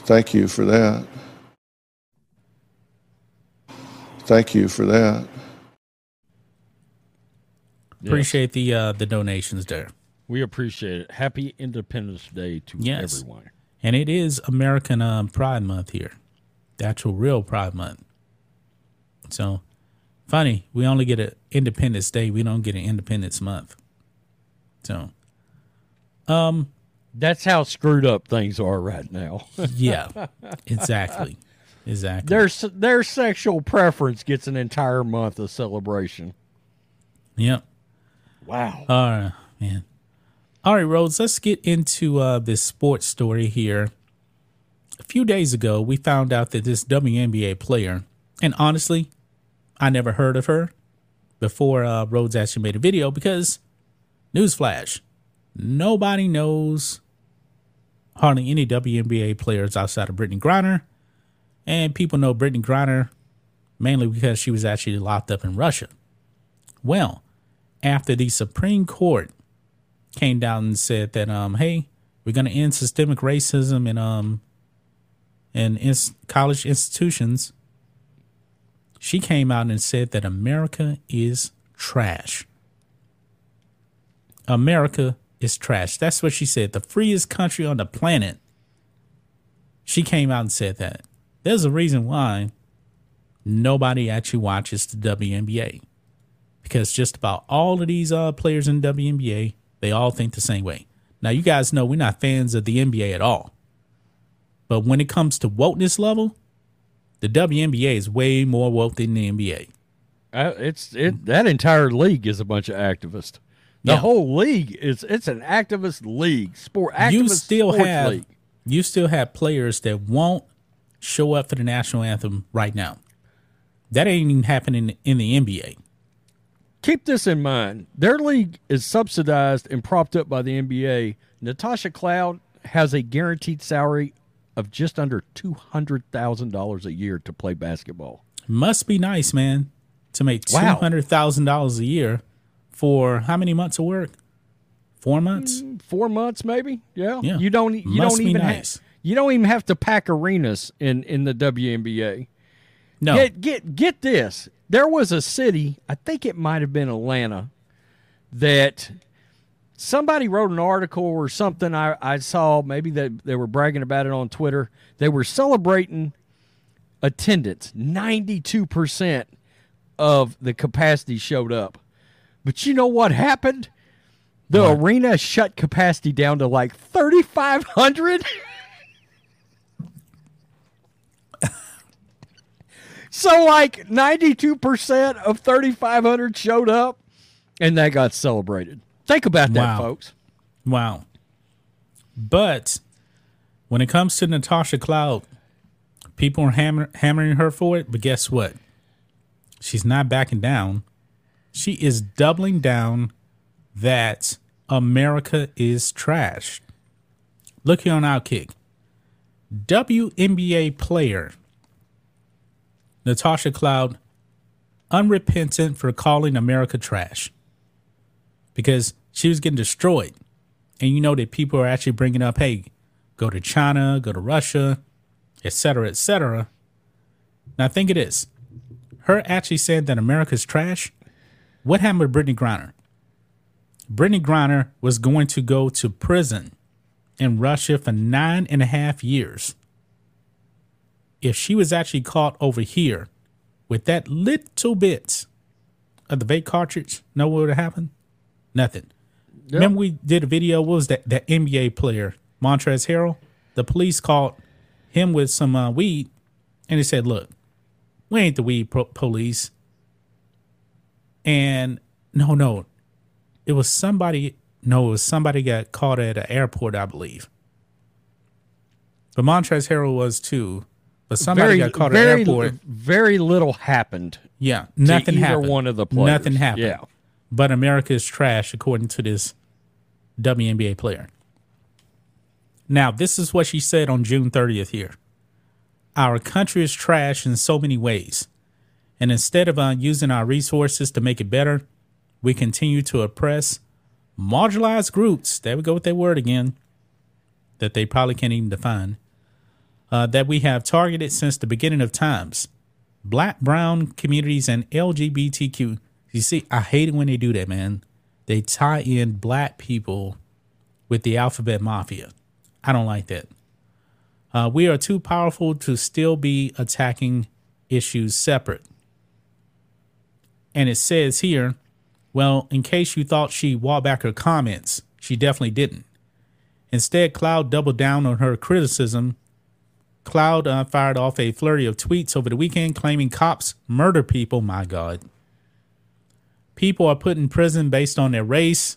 [SPEAKER 3] Thank you for that. Thank you for that.
[SPEAKER 1] Appreciate the uh, the donations there.
[SPEAKER 2] We appreciate it. Happy Independence Day to
[SPEAKER 1] Yes.
[SPEAKER 2] everyone.
[SPEAKER 1] And it is American um, Pride Month here, the actual real Pride Month. So, funny, we only get an Independence Day, we don't get an Independence Month. So, um,
[SPEAKER 2] That's how screwed up things are right now. [LAUGHS]
[SPEAKER 1] yeah, exactly. Exactly.
[SPEAKER 2] their their sexual preference gets an entire month of celebration.
[SPEAKER 1] Yep.
[SPEAKER 2] Wow.
[SPEAKER 1] All right, man. All right, Rhodes, let's get into uh, this sports story here. A few days ago, we found out that this WNBA player, and honestly, I never heard of her before uh, Rhodes actually made a video because, newsflash, nobody knows hardly any WNBA players outside of Brittney Griner. And people know Brittney Griner mainly because she was actually locked up in Russia. Well, after the Supreme Court came down and said that um hey we're going to end systemic racism in um in ins- college institutions she came out and said that America is trash. America is trash. That's what she said. The freest country on the planet. She came out and said that. There's a reason why nobody actually watches the WNBA because just about all of these uh, players in WNBA, they all think the same way. Now, you guys know we're not fans of the NBA at all. But when it comes to wokeness level, the WNBA is way more woke than the NBA.
[SPEAKER 2] Uh, it's it that entire league is a bunch of activists. The
[SPEAKER 1] Yeah.
[SPEAKER 2] whole league is it's an activist league. Sport activist
[SPEAKER 1] you still have
[SPEAKER 2] league.
[SPEAKER 1] you still have players that won't show up for the national anthem right now. That ain't even happening in the NBA.
[SPEAKER 2] Keep this in mind. Their league is subsidized and propped up by the NBA. Natasha Cloud has a guaranteed salary of just under two hundred thousand dollars a year to play basketball.
[SPEAKER 1] Must be nice, man, to make two
[SPEAKER 2] Wow.
[SPEAKER 1] hundred thousand dollars a year for how many months of work? Four months.
[SPEAKER 2] Mm, four months, maybe. Yeah.
[SPEAKER 1] Yeah.
[SPEAKER 2] You don't. You
[SPEAKER 1] Must
[SPEAKER 2] don't even.
[SPEAKER 1] nice.
[SPEAKER 2] you don't even have to pack arenas in in the WNBA.
[SPEAKER 1] No,
[SPEAKER 2] Get get get this. There was a city, I think it might have been Atlanta, that somebody wrote an article or something I, I saw, maybe that they were bragging about it on Twitter. They were celebrating attendance. Ninety-two percent of the capacity showed up. But you know what happened? The
[SPEAKER 1] What?
[SPEAKER 2] arena shut capacity down to like thirty-five hundred. [LAUGHS] So like 92% of 3500 showed up and that got celebrated. Think about that,
[SPEAKER 1] Wow.
[SPEAKER 2] folks.
[SPEAKER 1] Wow. But when it comes to Natasha Cloud, people are hammer, hammering her for it. But guess what? She's not backing down. She is doubling down that America is trash. Look here on Outkick. WNBA player Natasha Cloud unrepentant for calling America trash because she was getting destroyed. And you know that people are actually bringing up, hey, go to China, go to Russia, et cetera, et cetera. Now think of this. Her actually saying that America's trash. What happened with Brittney Griner? Brittney Griner was going to go to prison in Russia for nine and a half years. If she was actually caught over here with that little bit of the vape cartridge, know what would have happened? Nothing. Remember we did a video. What was that? That NBA player, Montrezl Harrell. The police caught him with some uh, weed, and they said, "Look, we ain't the weed pro- police." And no, no, it was somebody. No, it was somebody got caught at an airport, I believe. But Montrezl Harrell was too. But somebody got caught at an airport.
[SPEAKER 2] very little happened.
[SPEAKER 1] Yeah, nothing
[SPEAKER 2] either
[SPEAKER 1] happened.
[SPEAKER 2] one of the players.
[SPEAKER 1] Nothing happened.
[SPEAKER 2] Yeah.
[SPEAKER 1] But America is trash, according to this WNBA player. Now, this is what she said on June 30th here. Our country is trash in so many ways. And instead of uh, using our resources to make it better, we continue to oppress marginalized groups. There we go with that word again, that they probably can't even define. Uh, that we have targeted since the beginning of times. Black, brown communities, and LGBTQ. You see, I hate it when they do that, man. They tie in black people with the alphabet mafia. I don't like that. Uh, we are too powerful to still be attacking issues separate. And it says here, well, in case you thought she walked back her comments, she definitely didn't. Instead, Cloud doubled down on her criticism. Cloud uh, fired off a flurry of tweets over the weekend claiming cops murder people. My God. People are put in prison based on their race.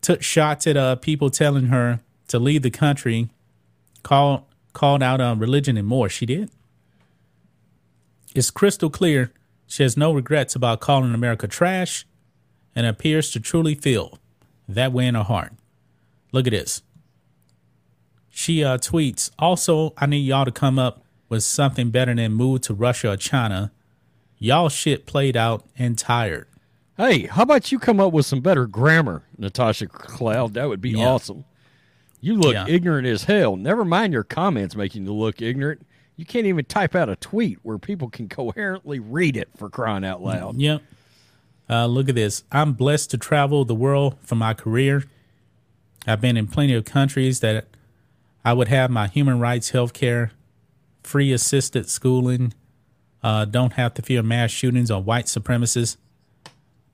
[SPEAKER 1] Took shots at uh, people telling her to leave the country. Called called out on religion and more. She did. It's crystal clear she has no regrets about calling America trash and appears to truly feel that way in her heart. Look at this. She uh, tweets, also, I need y'all to come up with something better than move to Russia or China. Y'all shit played out and tired.
[SPEAKER 2] Hey, how about you come up with some better grammar, Natasha Cloud? That would be
[SPEAKER 1] Yeah.
[SPEAKER 2] awesome. You look
[SPEAKER 1] Yeah.
[SPEAKER 2] ignorant as hell. Never mind your comments making you look ignorant. You can't even type out a tweet where people can coherently read it for crying out loud.
[SPEAKER 1] Yep. Uh, look at this. I'm blessed to travel the world for my career. I've been in plenty of countries that I would have my human rights, health care, free assisted schooling, uh, don't have to fear mass shootings or white supremacists,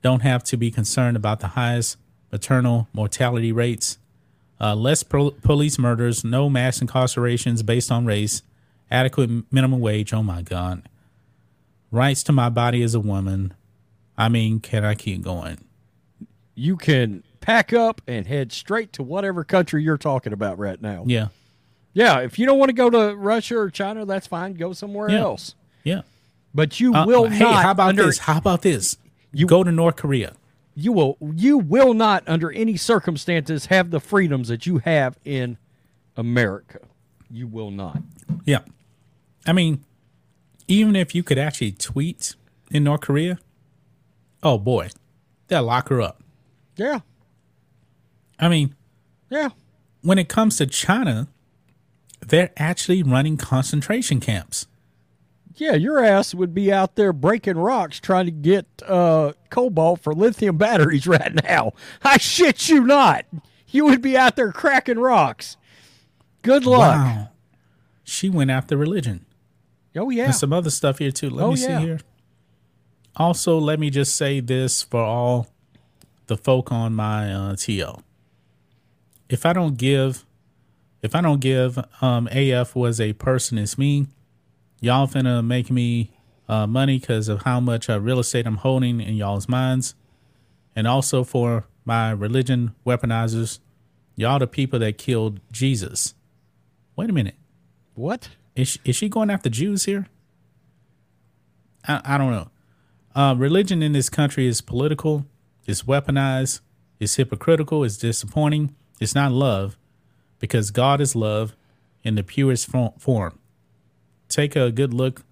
[SPEAKER 1] don't have to be concerned about the highest maternal mortality rates, uh, less pro- police murders, no mass incarcerations based on race, adequate minimum wage. Oh my God. Rights to my body as a woman. I mean, can I keep going?
[SPEAKER 2] You can pack up and head straight to whatever country you're talking about right now.
[SPEAKER 1] Yeah.
[SPEAKER 2] Yeah, if you don't want to go to Russia or China, that's fine. Go somewhere
[SPEAKER 1] Yeah.
[SPEAKER 2] else.
[SPEAKER 1] Yeah.
[SPEAKER 2] But you
[SPEAKER 1] Uh,
[SPEAKER 2] will
[SPEAKER 1] hey,
[SPEAKER 2] not.
[SPEAKER 1] how about
[SPEAKER 2] under,
[SPEAKER 1] this? How about this? You go to North Korea.
[SPEAKER 2] You will. You will not, under any circumstances, have the freedoms that you have in America. You will not.
[SPEAKER 1] Yeah. I mean, even if you could actually tweet in North Korea, oh boy, they'll lock her up.
[SPEAKER 2] Yeah.
[SPEAKER 1] I mean,
[SPEAKER 2] Yeah.
[SPEAKER 1] when it comes to China, they're actually running concentration camps.
[SPEAKER 2] Yeah, your ass would be out there breaking rocks trying to get uh, cobalt for lithium batteries [LAUGHS] right now. I shit you not. You would be out there cracking rocks. Good luck.
[SPEAKER 1] Wow. She went after religion.
[SPEAKER 2] Oh yeah.
[SPEAKER 1] and some other stuff here too. Let
[SPEAKER 2] Oh,
[SPEAKER 1] me
[SPEAKER 2] yeah.
[SPEAKER 1] see here. Also, let me just say this for all the folk on my uh, TL. If I don't give, if I don't give, um, AF was a person, it's me. Y'all finna make me uh, money because of how much uh, real estate I'm holding in y'all's minds, and also for my religion weaponizers, y'all the people that killed Jesus. Wait a minute.
[SPEAKER 2] What?
[SPEAKER 1] Is she, is she going after Jews here? I, I don't know. Uh, religion in this country is political, it's weaponized, it's hypocritical, it's disappointing, it's not love because God is love in the purest form. Take a good look,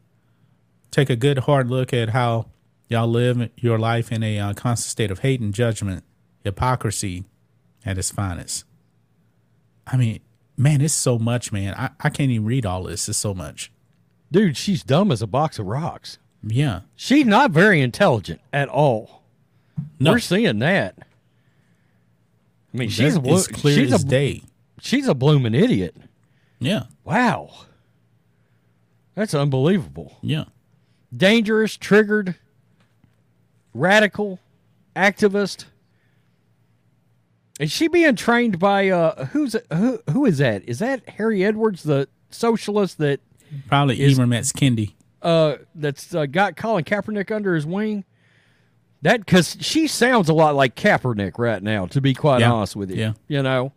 [SPEAKER 1] take a good hard look at how y'all live your life in a uh, constant state of hate and judgment, hypocrisy at its finest. I mean, man, it's so much, man. I, I can't even read all this. It's so much.
[SPEAKER 2] Dude, she's dumb as a box of rocks.
[SPEAKER 1] Yeah.
[SPEAKER 2] She's not very intelligent at all.
[SPEAKER 1] No,
[SPEAKER 2] We're seeing that. I mean, she's a
[SPEAKER 1] that
[SPEAKER 2] blo-
[SPEAKER 1] is clear
[SPEAKER 2] she's
[SPEAKER 1] as
[SPEAKER 2] a
[SPEAKER 1] day.
[SPEAKER 2] she's a blooming idiot.
[SPEAKER 1] Yeah.
[SPEAKER 2] Wow, that's unbelievable.
[SPEAKER 1] Yeah.
[SPEAKER 2] Dangerous, triggered, radical, activist. Is she being trained by uh who's who who is that? Is that Harry Edwards, the socialist that
[SPEAKER 1] Probably
[SPEAKER 2] Is-
[SPEAKER 1] Ibram X Kendi.
[SPEAKER 2] uh that's uh, got Colin Kaepernick under his wing? That because she sounds a lot like Kaepernick right now. To be quite
[SPEAKER 1] Yeah.
[SPEAKER 2] honest with you,
[SPEAKER 1] Yeah.
[SPEAKER 2] you know,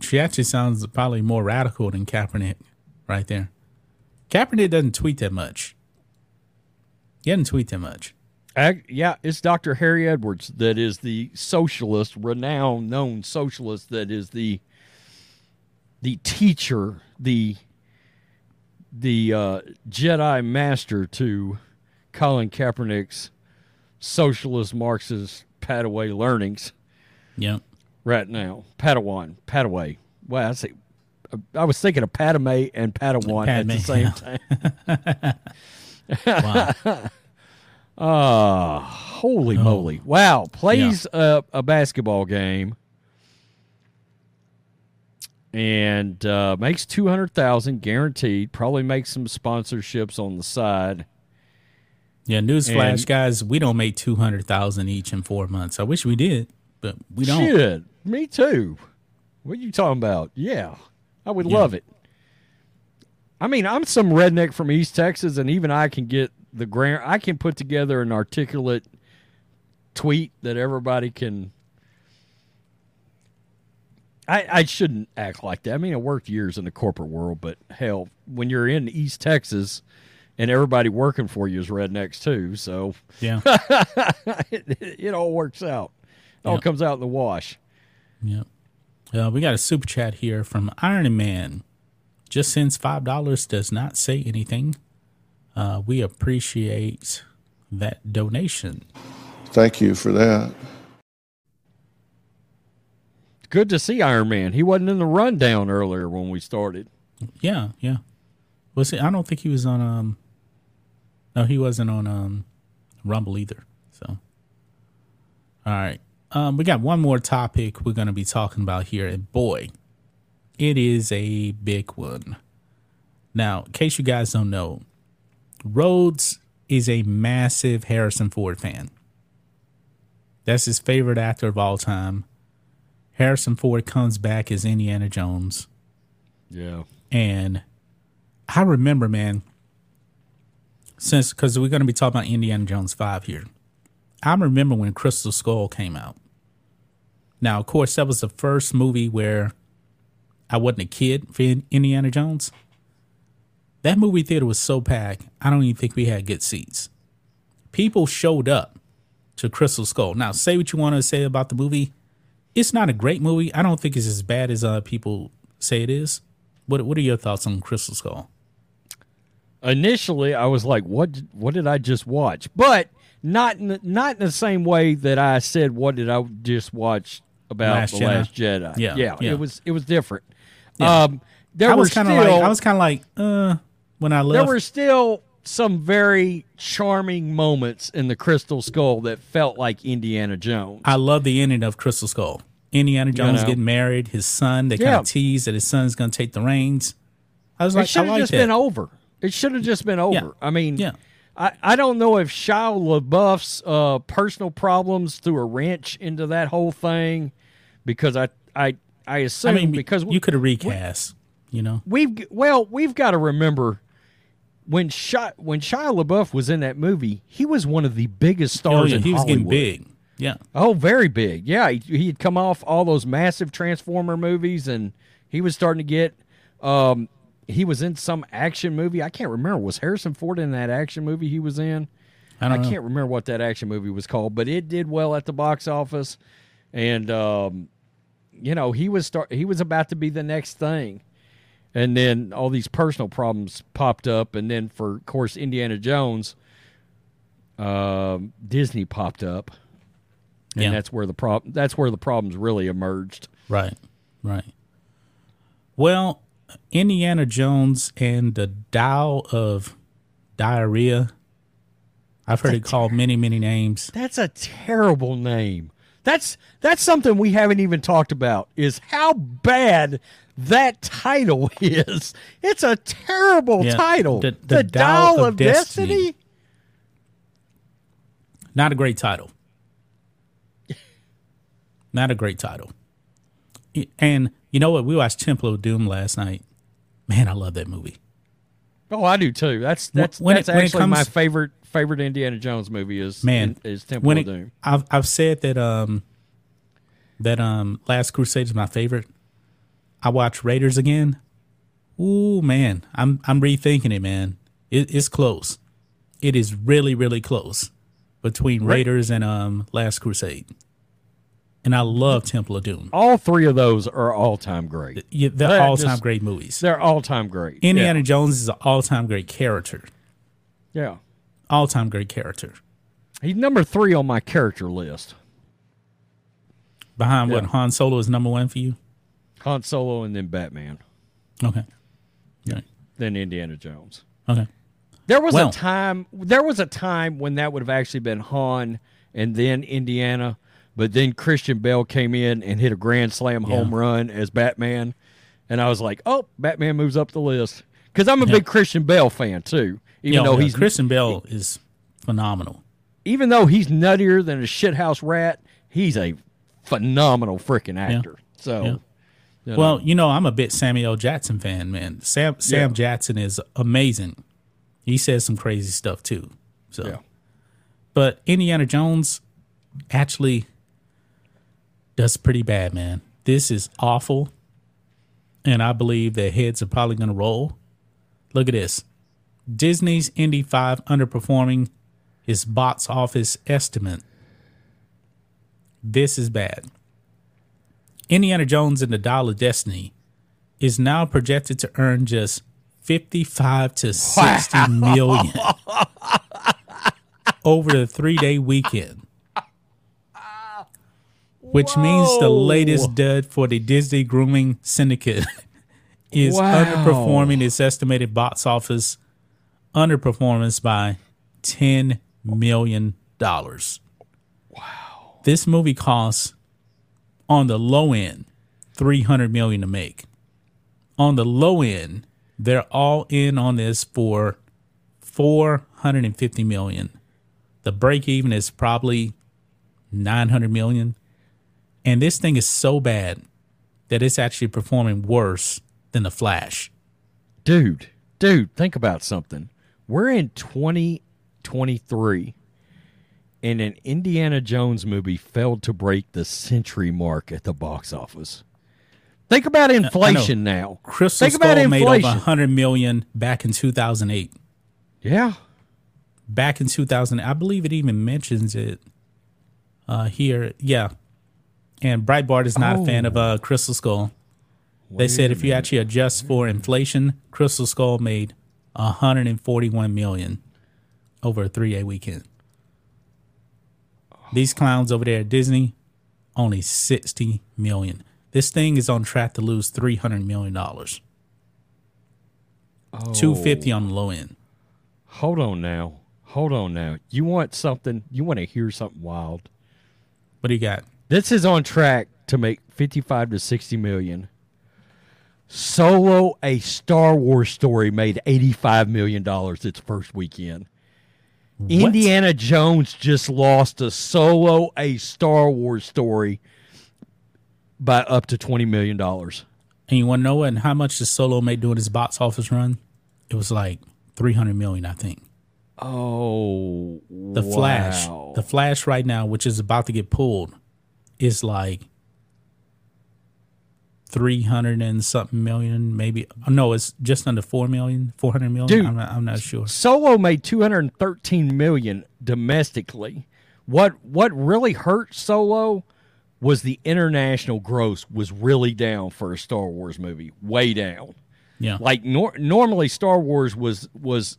[SPEAKER 1] She actually sounds probably more radical than Kaepernick right there. Kaepernick doesn't tweet that much. He doesn't tweet that much.
[SPEAKER 2] Ag- yeah, it's Dr. Harry Edwards that is the socialist, renowned, known socialist that is the the teacher, the the uh, Jedi master to Colin Kaepernick's socialist Marxist Padaway learnings
[SPEAKER 1] Yeah.
[SPEAKER 2] right now. Padawan, Padaway. Well, I say, I was thinking of Padme and Padawan at the same
[SPEAKER 1] yeah.
[SPEAKER 2] time.
[SPEAKER 1] Wow. [LAUGHS]
[SPEAKER 2] Ah, holy moly! Wow, plays a, a basketball game and uh, makes two hundred thousand guaranteed. Probably makes some sponsorships on the side.
[SPEAKER 1] yeah. Newsflash, guys. We don't make two hundred thousand each in four months. I wish we did, but we don't.
[SPEAKER 2] Shit, me too. What are you talking about? Yeah, I would
[SPEAKER 1] Yeah.
[SPEAKER 2] love it. I mean, I'm some redneck from East Texas, and even I can get the grand. I can put together an articulate tweet that everybody can. I, I shouldn't act like that. I mean, I worked years in the corporate world, but hell, when you're in East Texas and everybody working for you is rednecks too, so
[SPEAKER 1] Yeah. [LAUGHS]
[SPEAKER 2] it, it all works out. It all comes out in the wash.
[SPEAKER 1] Yep. Uh, we got a super chat here from Iron Man. Just since five dollars does not say anything, uh, we appreciate that donation.
[SPEAKER 3] Thank you for that.
[SPEAKER 2] Good to see Iron Man. He wasn't in the rundown earlier when we started.
[SPEAKER 1] Yeah, yeah. Was it? I don't think he was on. Um, no, he wasn't on um, Rumble either. So, all right. Um, we got one more topic we're going to be talking about here, and boy, it is a big one. Now, in case you guys don't know, Rhodes is a massive Harrison Ford fan. That's his favorite actor of all time. Harrison Ford comes back as Indiana Jones.
[SPEAKER 2] Yeah.
[SPEAKER 1] And I remember, man, since because we're going to be talking about Indiana Jones 5 here. I remember when Crystal Skull came out. Now, of course, that was the first movie where I wasn't a kid for Indiana Jones. That movie theater was so packed, I don't even think we had good seats. People showed up to Crystal Skull. Now, say what you want to say about the movie. It's not a great movie. I don't think it's as bad as uh, people say it is. What What are your thoughts on Crystal Skull?
[SPEAKER 2] Initially, I was like, "What? What did I just watch?" But not in not in the same way that I said, "What did I just watch about
[SPEAKER 1] Last
[SPEAKER 2] the
[SPEAKER 1] Jedi?
[SPEAKER 2] Last Jedi?"
[SPEAKER 1] Yeah,
[SPEAKER 2] yeah,
[SPEAKER 1] yeah.
[SPEAKER 2] It was it was different.
[SPEAKER 1] Yeah.
[SPEAKER 2] Um, there
[SPEAKER 1] I was kind of like I was kind of like uh when I
[SPEAKER 2] there were still some very charming moments in the Crystal Skull that felt like Indiana Jones.
[SPEAKER 1] I love the ending of Crystal Skull. Indiana Jones
[SPEAKER 2] know.
[SPEAKER 1] getting married, his son. They kind of tease that his son's going to take the reins. I was
[SPEAKER 2] it
[SPEAKER 1] like,
[SPEAKER 2] should have just
[SPEAKER 1] that.
[SPEAKER 2] been over. It should have just been over. I mean,
[SPEAKER 1] Yeah.
[SPEAKER 2] I, I don't know if Shia LaBeouf's uh, personal problems threw a wrench into that whole thing because I I I
[SPEAKER 1] I
[SPEAKER 2] assume
[SPEAKER 1] mean,
[SPEAKER 2] because
[SPEAKER 1] you could have recast. You know,
[SPEAKER 2] we've well we've got to remember when Shia, when Shia LaBeouf was in that movie, he was one of the biggest stars
[SPEAKER 1] Oh, yeah,
[SPEAKER 2] in
[SPEAKER 1] he was getting
[SPEAKER 2] Hollywood.
[SPEAKER 1] big. Yeah.
[SPEAKER 2] Oh, very big. Yeah, he, he had come off all those massive Transformer movies, and he was starting to get. Um, he was in some action movie. I can't remember. Was Harrison Ford in that action movie he was in?
[SPEAKER 1] I
[SPEAKER 2] I, can't remember what that action movie was called, but it did well at the box office, and um, you know he was start he was about to be the next thing, and then all these personal problems popped up, and then for of course Indiana Jones, um, Disney popped up, and
[SPEAKER 1] Yeah.
[SPEAKER 2] that's where the problem that's where the problems really emerged.
[SPEAKER 1] Right, right. Well, Indiana Jones and the Dial of Diarrhea. I've heard it called many, many names.
[SPEAKER 2] That's a terrible name. That's that's something we haven't even talked about. Is how bad that title [LAUGHS] is. It's a terrible
[SPEAKER 1] Yeah,
[SPEAKER 2] title.
[SPEAKER 1] the- the Dial
[SPEAKER 2] Dial
[SPEAKER 1] of
[SPEAKER 2] of Destiny.
[SPEAKER 1] Destiny. Not a great title. [LAUGHS] Not a great title. And you know what? We watched Temple of Doom last night. Man, I love that movie.
[SPEAKER 2] Oh, I do too. That's that's
[SPEAKER 1] When
[SPEAKER 2] that's
[SPEAKER 1] it
[SPEAKER 2] actually my
[SPEAKER 1] comes-
[SPEAKER 2] favorite favorite Indiana Jones movie is
[SPEAKER 1] Man,
[SPEAKER 2] is Temple of
[SPEAKER 1] it,
[SPEAKER 2] Doom.
[SPEAKER 1] I've I've said that um that um Last Crusade is my favorite. I watch Raiders again. Ooh man, I'm I'm rethinking it, man. It, it's close. It is really really close between Raiders and um Last Crusade. And I love Temple of Doom.
[SPEAKER 2] All three of those are all time great.
[SPEAKER 1] Yeah, they're all time great movies.
[SPEAKER 2] They're all time great.
[SPEAKER 1] Indiana Jones is an all time great character.
[SPEAKER 2] Yeah. yeah.
[SPEAKER 1] All time great character.
[SPEAKER 2] He's number three on my character list.
[SPEAKER 1] Behind what Han Solo is number one for you?
[SPEAKER 2] Han Solo and then Batman,
[SPEAKER 1] Okay. Right.
[SPEAKER 2] then Indiana Jones.
[SPEAKER 1] Okay.
[SPEAKER 2] There was
[SPEAKER 1] Well-
[SPEAKER 2] a time. There was a time when that would have actually been Han and then Indiana, but then Christian Bale came in and hit a grand slam home run as Batman, and I was like, "Oh, Batman moves up the list." Because I'm a big Christian Bale fan too, even
[SPEAKER 1] Yeah,
[SPEAKER 2] though
[SPEAKER 1] yeah,
[SPEAKER 2] he's
[SPEAKER 1] Christian Bale is phenomenal.
[SPEAKER 2] even though he's nuttier than a shithouse rat, he's a phenomenal freaking actor. So,
[SPEAKER 1] Yeah.
[SPEAKER 2] you know,
[SPEAKER 1] Well, you know, I'm a bit Samuel Jackson fan, man. Sam Sam
[SPEAKER 2] Yeah.
[SPEAKER 1] Jackson is amazing. He says some crazy stuff too. So,
[SPEAKER 2] Yeah.
[SPEAKER 1] but Indiana Jones actually does pretty bad, man. This is awful, and I believe their heads are probably going to roll. Look at this: Disney's Indy Five underperforming his box office estimate. This is bad. Indiana Jones and the Dial of Destiny is now projected to earn just 55 to 60 million [LAUGHS] over the three day weekend. Which means the latest dud for the Disney grooming syndicate [LAUGHS] is
[SPEAKER 2] Wow.
[SPEAKER 1] underperforming its estimated box office underperformance by $10 million. Wow. This movie costs on the low end 300 million to make. On the low end, they're all in on this for 450 million. The break even is probably 900 million. And this thing is so bad that it's actually performing worse than The Flash.
[SPEAKER 2] dude, dude, think about something. We're in 2023, and an Indiana Jones movie failed to break the century mark at the box office. Think about inflation now.
[SPEAKER 1] Crystal
[SPEAKER 2] Think about
[SPEAKER 1] Skull made over
[SPEAKER 2] inflation.
[SPEAKER 1] 100 million back in 2008.
[SPEAKER 2] Yeah.
[SPEAKER 1] back in 2000 i believe it even mentions it uh here yeah and breitbart is not a fan of uh crystal skull they said if you actually adjust for inflation crystal skull made 141 million over a three-day weekend these clowns over there at disney only 60 million this thing is on track to lose 300 million dollars 250 on the low end
[SPEAKER 2] Hold on now. Hold on now. You want something? You want to hear something wild?
[SPEAKER 1] what do you got
[SPEAKER 2] This is on track to make 55 to 60 million. Solo, a Star Wars story, made 85 million dollars its first weekend. Indiana Jones just lost a Solo, a Star Wars story, by up to 20 million dollars.
[SPEAKER 1] And you want to know what and how much the solo made doing his box office run? It was like three hundred million, I think.
[SPEAKER 2] Oh,
[SPEAKER 1] The Flash, the Flash right now, which is about to get pulled, is like three hundred and something million, maybe. No, it's just under four million, four hundred million.
[SPEAKER 2] Dude.
[SPEAKER 1] I'm not, I'm not sure.
[SPEAKER 2] Solo made 213 million domestically. What what really hurt Solo was the international gross was really down for a Star Wars movie, way down.
[SPEAKER 1] Yeah,
[SPEAKER 2] Like nor- normally Star Wars was was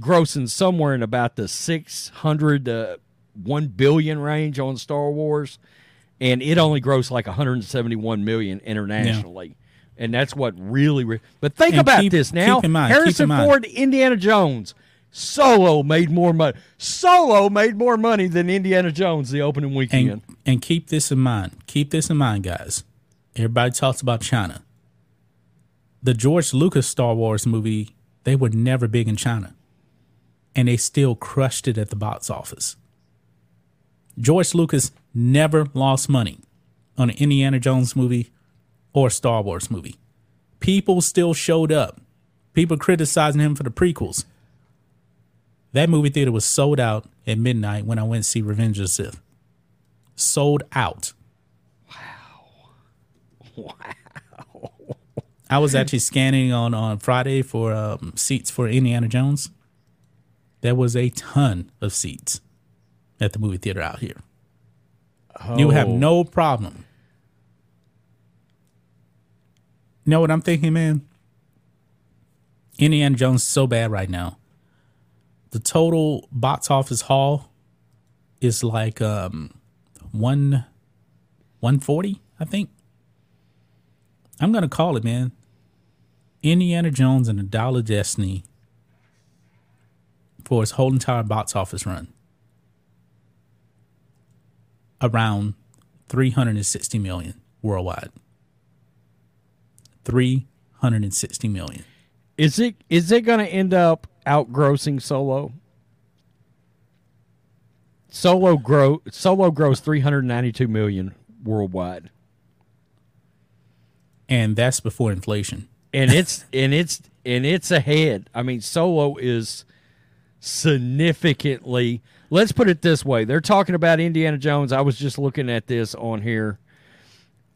[SPEAKER 2] grossing somewhere in about the 600 to 1 billion range on Star Wars and it only grossed like 171 million internationally. And that's what really re- But think
[SPEAKER 1] And
[SPEAKER 2] about
[SPEAKER 1] keep-
[SPEAKER 2] this now.
[SPEAKER 1] keep in mind- keep
[SPEAKER 2] Harrison
[SPEAKER 1] in mind.
[SPEAKER 2] Ford, Indiana Jones, Solo made more money. Solo made more money than Indiana Jones the opening weekend.
[SPEAKER 1] and and keep this in mind. Keep this in mind, guys. Everybody talks about China. The George Lucas Star Wars movie, they were never big in China, and they still crushed it at the box office. George Lucas never lost money on an Indiana Jones movie or a Star Wars movie. People still showed up. People criticizing him for the prequels. That movie theater was sold out at midnight when I went to see Revenge of the Sith. Sold out. Wow. [LAUGHS] Wow. I was actually scanning on, on Friday for um, seats for Indiana Jones. There was a ton of seats at the movie theater out here. You have
[SPEAKER 2] Oh.
[SPEAKER 1] no problem. You know what I'm thinking, man? Indiana Jones is so bad right now. The total box office haul is like um one one forty, I think. I'm gonna call it, man. Indiana Jones and the Dollar Destiny for its whole entire box office run. Around 360 million worldwide. 360 million.
[SPEAKER 2] Is it is it going to end up outgrossing Solo? Solo grow Solo grows 392 million worldwide.
[SPEAKER 1] And that's before inflation.
[SPEAKER 2] And it's [LAUGHS] and it's and it's ahead. I mean Solo is significantly Let's put it this way. They're talking about Indiana Jones. I was just looking at this on here.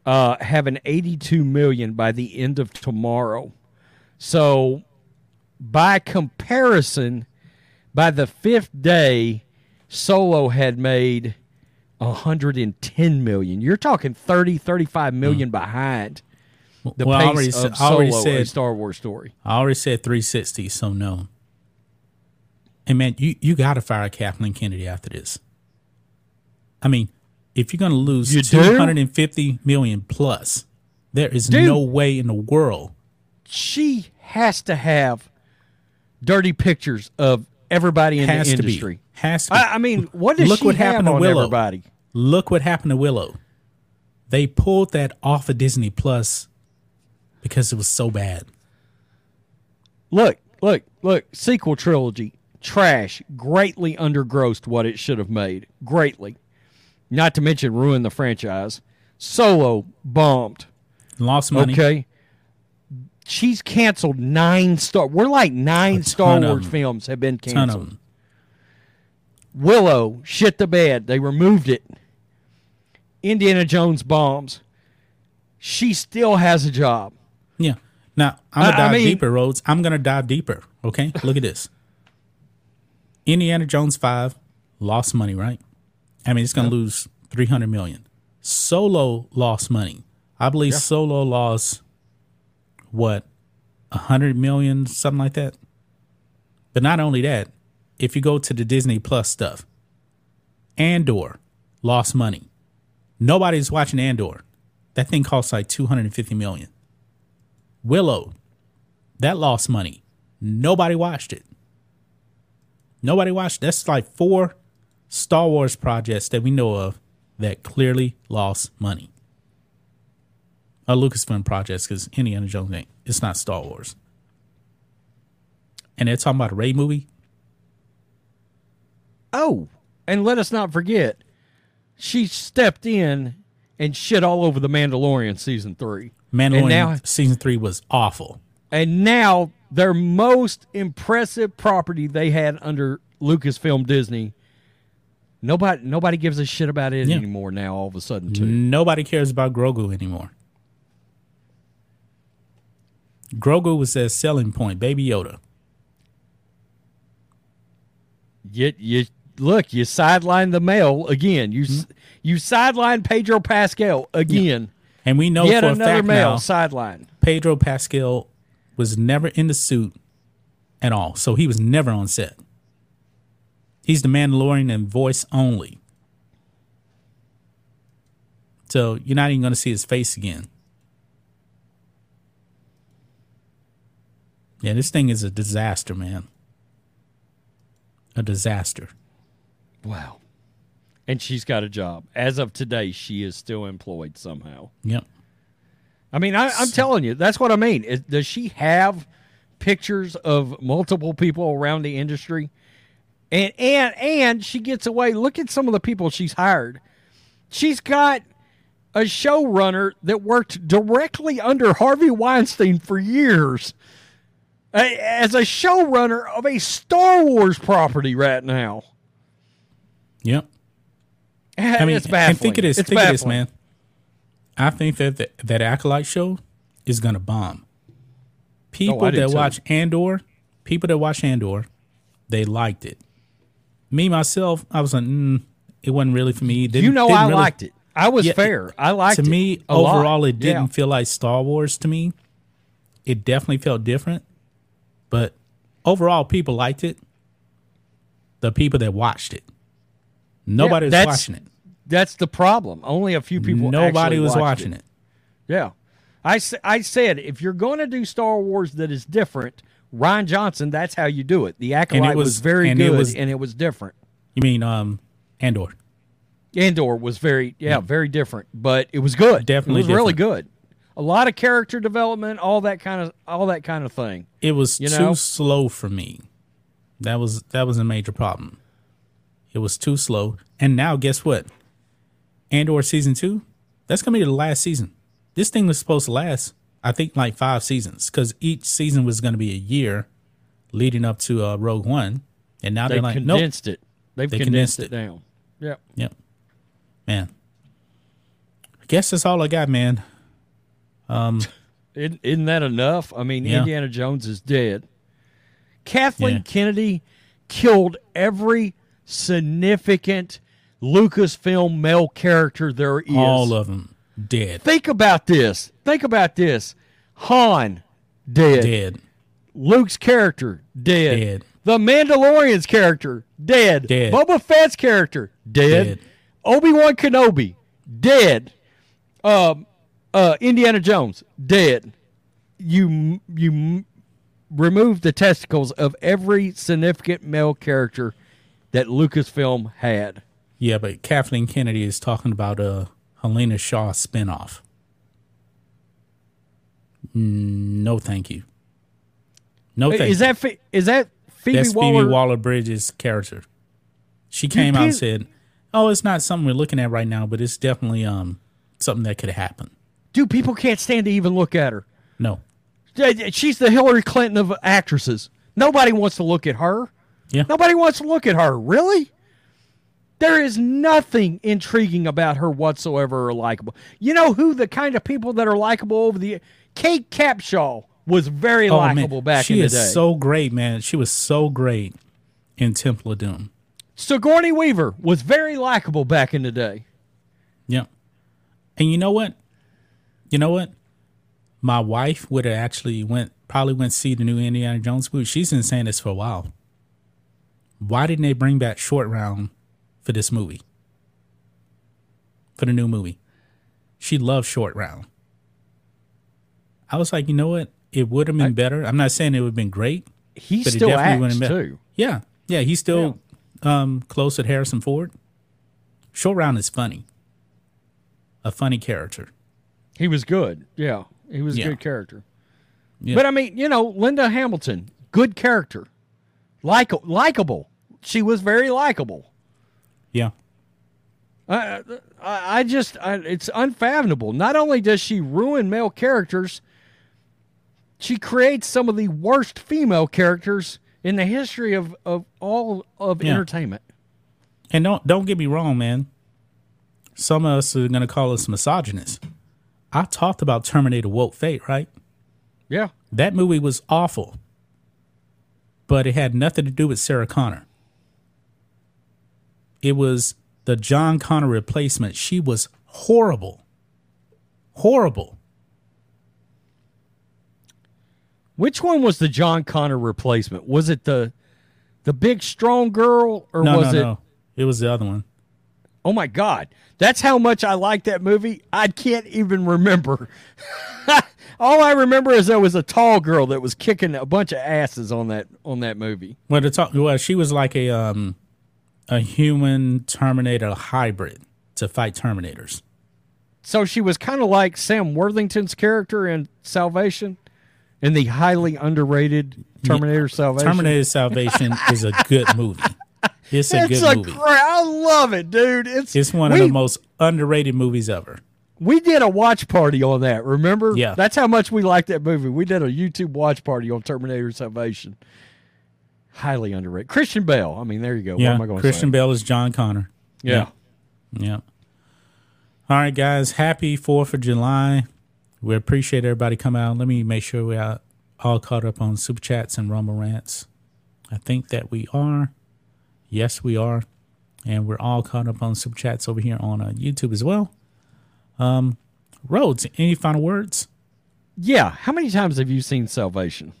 [SPEAKER 2] Uh having 82 million by the end of tomorrow. So by comparison, by the fifth day, Solo had made 110 million. You're talking 30, 35 million behind the
[SPEAKER 1] well, I already,
[SPEAKER 2] pace of
[SPEAKER 1] I already
[SPEAKER 2] Solo,
[SPEAKER 1] said
[SPEAKER 2] Star Wars story.
[SPEAKER 1] I already said 360, so no. And man, you, you got to fire Kathleen Kennedy after this. I mean, if you're going to lose
[SPEAKER 2] You do?
[SPEAKER 1] 250 million plus, there is
[SPEAKER 2] Dude.
[SPEAKER 1] no way in the world.
[SPEAKER 2] She has to have dirty pictures of everybody in
[SPEAKER 1] Has
[SPEAKER 2] the industry.
[SPEAKER 1] be. Has to be.
[SPEAKER 2] I, I mean, what does
[SPEAKER 1] Look
[SPEAKER 2] she
[SPEAKER 1] what happened to Willow.
[SPEAKER 2] everybody?
[SPEAKER 1] Look what happened to Willow. They pulled that off of Disney Plus because it was so bad.
[SPEAKER 2] Look, look, look. Sequel trilogy, trash. Greatly undergrossed what it should have made. Greatly. Not to mention ruin the franchise. Solo bombed.
[SPEAKER 1] Lost money.
[SPEAKER 2] Okay. She's canceled nine Star. We're like nine Star Wars films have been
[SPEAKER 1] Ton of
[SPEAKER 2] canceled.
[SPEAKER 1] them.
[SPEAKER 2] Willow shit the bed. They removed it. Indiana Jones bombs. She still has a job.
[SPEAKER 1] Yeah. Now I'm gonna
[SPEAKER 2] I
[SPEAKER 1] dive
[SPEAKER 2] mean-
[SPEAKER 1] deeper, Rhodes. I'm gonna dive deeper. Okay. Look at this. Indiana Jones five lost money, right? I mean, it's gonna lose three hundred million. Solo lost money. I believe Solo lost what a hundred million, something like that. But not only that, if you go to the Disney Plus stuff, Andor lost money. Nobody's watching Andor. That thing costs like two hundred and fifty million. Willow, that lost money. Nobody watched it. Nobody watched. That's like four Star Wars projects that we know of that clearly lost money. A Lucasfilm projects because Indiana Jones ain't. It's not Star Wars. And they're talking about a Ray movie.
[SPEAKER 2] Oh, and let us not forget, she stepped in and shit all over the Mandalorian season three.
[SPEAKER 1] Mandalorian
[SPEAKER 2] And now-
[SPEAKER 1] season three was awful.
[SPEAKER 2] And now their most impressive property they had under Lucasfilm Disney. Nobody nobody gives a shit about it
[SPEAKER 1] Yeah.
[SPEAKER 2] anymore now all of a sudden too.
[SPEAKER 1] Nobody cares about Grogu anymore. Grogu was their selling point, Baby Yoda.
[SPEAKER 2] You, you look, you sideline the male again. You
[SPEAKER 1] Hmm?
[SPEAKER 2] you sideline Pedro Pascal again.
[SPEAKER 1] And we know
[SPEAKER 2] Yet
[SPEAKER 1] for a
[SPEAKER 2] another
[SPEAKER 1] fact
[SPEAKER 2] male
[SPEAKER 1] now,
[SPEAKER 2] sideline.
[SPEAKER 1] Pedro Pascal was never in the suit at all. So he was never on set. He's the Mandalorian in voice only. So you're not even going to see his face again. Yeah, this thing is a disaster, man. A disaster.
[SPEAKER 2] Wow. And she's got a job. As of today, she is still employed somehow.
[SPEAKER 1] Yep.
[SPEAKER 2] I mean, I, I'm telling you, that's what I mean. Is, does she have pictures of multiple people around the industry? And and and she gets away. Look at some of the people she's hired. She's got a showrunner that worked directly under Harvey Weinstein for years as a showrunner of a Star Wars property right now.
[SPEAKER 1] Yep. [LAUGHS] I mean,
[SPEAKER 2] it's baffling.
[SPEAKER 1] and think of this.
[SPEAKER 2] It's
[SPEAKER 1] think of this,
[SPEAKER 2] baffling.
[SPEAKER 1] man. I think that the, that acolyte show is gonna bomb. People
[SPEAKER 2] Oh,
[SPEAKER 1] that
[SPEAKER 2] too.
[SPEAKER 1] watch Andor, people that watch Andor, they liked it. Me myself, I was like, mm, it wasn't really for me. Didn't,
[SPEAKER 2] You know, I
[SPEAKER 1] really-
[SPEAKER 2] liked it. I was
[SPEAKER 1] Yeah,
[SPEAKER 2] fair. I liked
[SPEAKER 1] to
[SPEAKER 2] it.
[SPEAKER 1] To me
[SPEAKER 2] a lot.
[SPEAKER 1] overall it didn't
[SPEAKER 2] Yeah.
[SPEAKER 1] feel like star wars to me it definitely felt different but overall people liked it the people that watched it nobody was watching it
[SPEAKER 2] That's the problem. Only a few people.
[SPEAKER 1] nobody was watching it.
[SPEAKER 2] Yeah, I I said if you're going to do Star Wars that is different, Rian Johnson, that's how you do it. The acolyte was,
[SPEAKER 1] was-
[SPEAKER 2] very
[SPEAKER 1] and it
[SPEAKER 2] good,
[SPEAKER 1] was-
[SPEAKER 2] and it was different.
[SPEAKER 1] you mean um andor
[SPEAKER 2] Andor was very yeah very different, but it was good.
[SPEAKER 1] Definitely
[SPEAKER 2] it was really good. A lot of character development, all that kind of all that kind of thing.
[SPEAKER 1] it was
[SPEAKER 2] You
[SPEAKER 1] too
[SPEAKER 2] know?
[SPEAKER 1] slow for me that was that was a major problem it was too slow and now guess what andor season two that's gonna be the last season this thing was supposed to last i think like five seasons because each season was gonna be a year leading up to uh, rogue one and now
[SPEAKER 2] They
[SPEAKER 1] they're like nope
[SPEAKER 2] condensed it. They've
[SPEAKER 1] They
[SPEAKER 2] condensed,
[SPEAKER 1] condensed
[SPEAKER 2] it
[SPEAKER 1] it.
[SPEAKER 2] down. Yep.
[SPEAKER 1] Yep. Man. I guess that's all I got, man. [LAUGHS]
[SPEAKER 2] Isn't, isn't that enough? I mean,
[SPEAKER 1] Yeah.
[SPEAKER 2] Indiana Jones is dead. Kathleen
[SPEAKER 1] Yeah.
[SPEAKER 2] Kennedy killed every significant Lucasfilm male character there is.
[SPEAKER 1] All of them dead.
[SPEAKER 2] Think about this. Think about this. Han, dead.
[SPEAKER 1] Dead.
[SPEAKER 2] Luke's character, dead.
[SPEAKER 1] Dead.
[SPEAKER 2] The Mandalorian's character, dead.
[SPEAKER 1] Dead.
[SPEAKER 2] Boba Fett's character, dead.
[SPEAKER 1] Dead.
[SPEAKER 2] Obi Wan Kenobi, dead. Um, uh, Indiana Jones, dead. You you remove the testicles of every significant male character that Lucasfilm had.
[SPEAKER 1] Yeah, but Kathleen Kennedy is talking about a Helena Shaw spinoff. Mm, No, thank you. No, thank
[SPEAKER 2] Is
[SPEAKER 1] you.
[SPEAKER 2] that is that Phoebe
[SPEAKER 1] That's
[SPEAKER 2] Waller?
[SPEAKER 1] Phoebe Waller Bridges' character. She came out and said, "Oh, it's not something we're looking at right now, but it's definitely um something that could happen."
[SPEAKER 2] Dude, people can't stand to even look at her.
[SPEAKER 1] No.
[SPEAKER 2] She's the Hillary Clinton of actresses. Nobody wants to look at her.
[SPEAKER 1] Yeah.
[SPEAKER 2] Nobody wants to look at her. Really? There is nothing intriguing about her whatsoever or likable. You know who the kind of people that are likable over the Kate Capshaw was very
[SPEAKER 1] Oh, man.
[SPEAKER 2] likable back
[SPEAKER 1] she
[SPEAKER 2] in the day.
[SPEAKER 1] She is so great, man. She was so great in Temple of Doom.
[SPEAKER 2] Sigourney Weaver was very likable back in the day.
[SPEAKER 1] Yeah. And you know what? You know what? My wife would have actually went probably went see the new Indiana Jones movie. She's been saying this for a while. Why didn't they bring back short round for this movie? For the new movie. She loved short round. I was like, you know what? It would have been better. I'm not saying it would have been great.
[SPEAKER 2] He
[SPEAKER 1] But it
[SPEAKER 2] still
[SPEAKER 1] definitely
[SPEAKER 2] acts
[SPEAKER 1] been-
[SPEAKER 2] too.
[SPEAKER 1] Yeah. Yeah, he's still um close with Harrison Ford. Short round is funny. A funny character.
[SPEAKER 2] He was good. Yeah, he was
[SPEAKER 1] Yeah.
[SPEAKER 2] a good character.
[SPEAKER 1] Yeah.
[SPEAKER 2] But I mean, you know, Linda Hamilton, good character, like likable. She was very likable.
[SPEAKER 1] Yeah.
[SPEAKER 2] I, I I just I, it's unfathomable. Not only does she ruin male characters, she creates some of the worst female characters in the history of, of all of
[SPEAKER 1] Yeah.
[SPEAKER 2] entertainment.
[SPEAKER 1] And don't don't get me wrong, man. Some of us are gonna call us misogynists. I talked about Terminator Woke Fate, right?
[SPEAKER 2] Yeah.
[SPEAKER 1] That movie was awful. But it had nothing to do with Sarah Connor. It was the John Connor replacement. She was horrible. Horrible.
[SPEAKER 2] Which one was the John Connor replacement? Was it the the big strong girl or
[SPEAKER 1] No,
[SPEAKER 2] was
[SPEAKER 1] no,
[SPEAKER 2] it
[SPEAKER 1] no. It was the other one.
[SPEAKER 2] Oh my god. That's how much I like that movie. I can't even remember. [LAUGHS] All I remember is there was a tall girl that was kicking a bunch of asses on that on that movie.
[SPEAKER 1] Well, the talk, well, she was like a um, a human Terminator hybrid to fight Terminators.
[SPEAKER 2] So she was kind of like Sam Worthington's character in Salvation, in the highly underrated Terminator Salvation.
[SPEAKER 1] Terminator Salvation [LAUGHS] is a good movie. It's a
[SPEAKER 2] It's
[SPEAKER 1] good
[SPEAKER 2] a
[SPEAKER 1] movie.
[SPEAKER 2] great. I love it, dude. It's
[SPEAKER 1] It's one of
[SPEAKER 2] we,
[SPEAKER 1] the most underrated movies ever.
[SPEAKER 2] We did a watch party on that. Remember?
[SPEAKER 1] Yeah.
[SPEAKER 2] That's how much we liked that movie. We did a YouTube watch party on Terminator Salvation. Highly underrated. Christian Bale. I mean, there you go. what
[SPEAKER 1] Yeah,
[SPEAKER 2] am I going to
[SPEAKER 1] Christian
[SPEAKER 2] say?
[SPEAKER 1] Bale is John Connor.
[SPEAKER 2] Yeah.
[SPEAKER 1] Yeah. All right, guys. Happy Fourth of July. We appreciate everybody coming out. Let me make sure we are all caught up on super chats and rumble rants. I think that we are. Yes, we are, and we're all caught up on super chats over here on uh, YouTube as well. Um, Rhodes, any final words?
[SPEAKER 2] Yeah. How many times have you seen Salvation?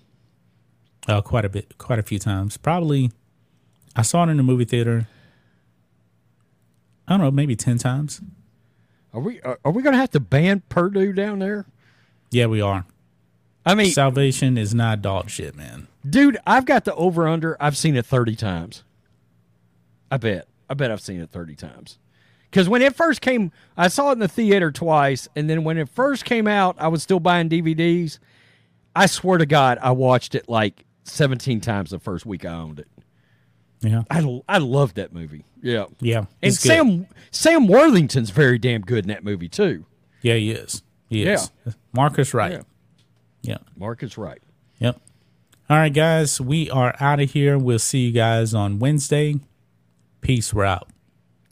[SPEAKER 1] Uh, quite a bit, quite a few times. Probably, I saw it in the movie theater. I don't know, maybe ten times.
[SPEAKER 2] Are we are, are we going to have to ban Purdue down there?
[SPEAKER 1] Yeah, we are.
[SPEAKER 2] I mean,
[SPEAKER 1] Salvation is not dog shit, man.
[SPEAKER 2] dude, I've got the over under. I've seen it 30 times. I bet. I bet I've seen it 30 times. Because when it first came, I saw it in the theater twice. And then when it first came out, I was still buying DVDs. I swear to God, I watched it like 17 times the first week I owned it.
[SPEAKER 1] Yeah,
[SPEAKER 2] I, I loved that movie. Yeah.
[SPEAKER 1] yeah.
[SPEAKER 2] And
[SPEAKER 1] it's good.
[SPEAKER 2] Sam Sam Worthington's very damn good in that movie, too.
[SPEAKER 1] yeah, he is. He is. Marcus Wright.
[SPEAKER 2] Yeah.
[SPEAKER 1] Yeah.
[SPEAKER 2] Marcus Wright.
[SPEAKER 1] Yep. All right, guys, we are out of here. We'll see you guys on Wednesday. Peace. We're out.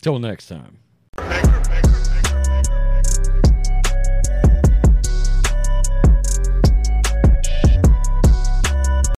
[SPEAKER 2] Till next time.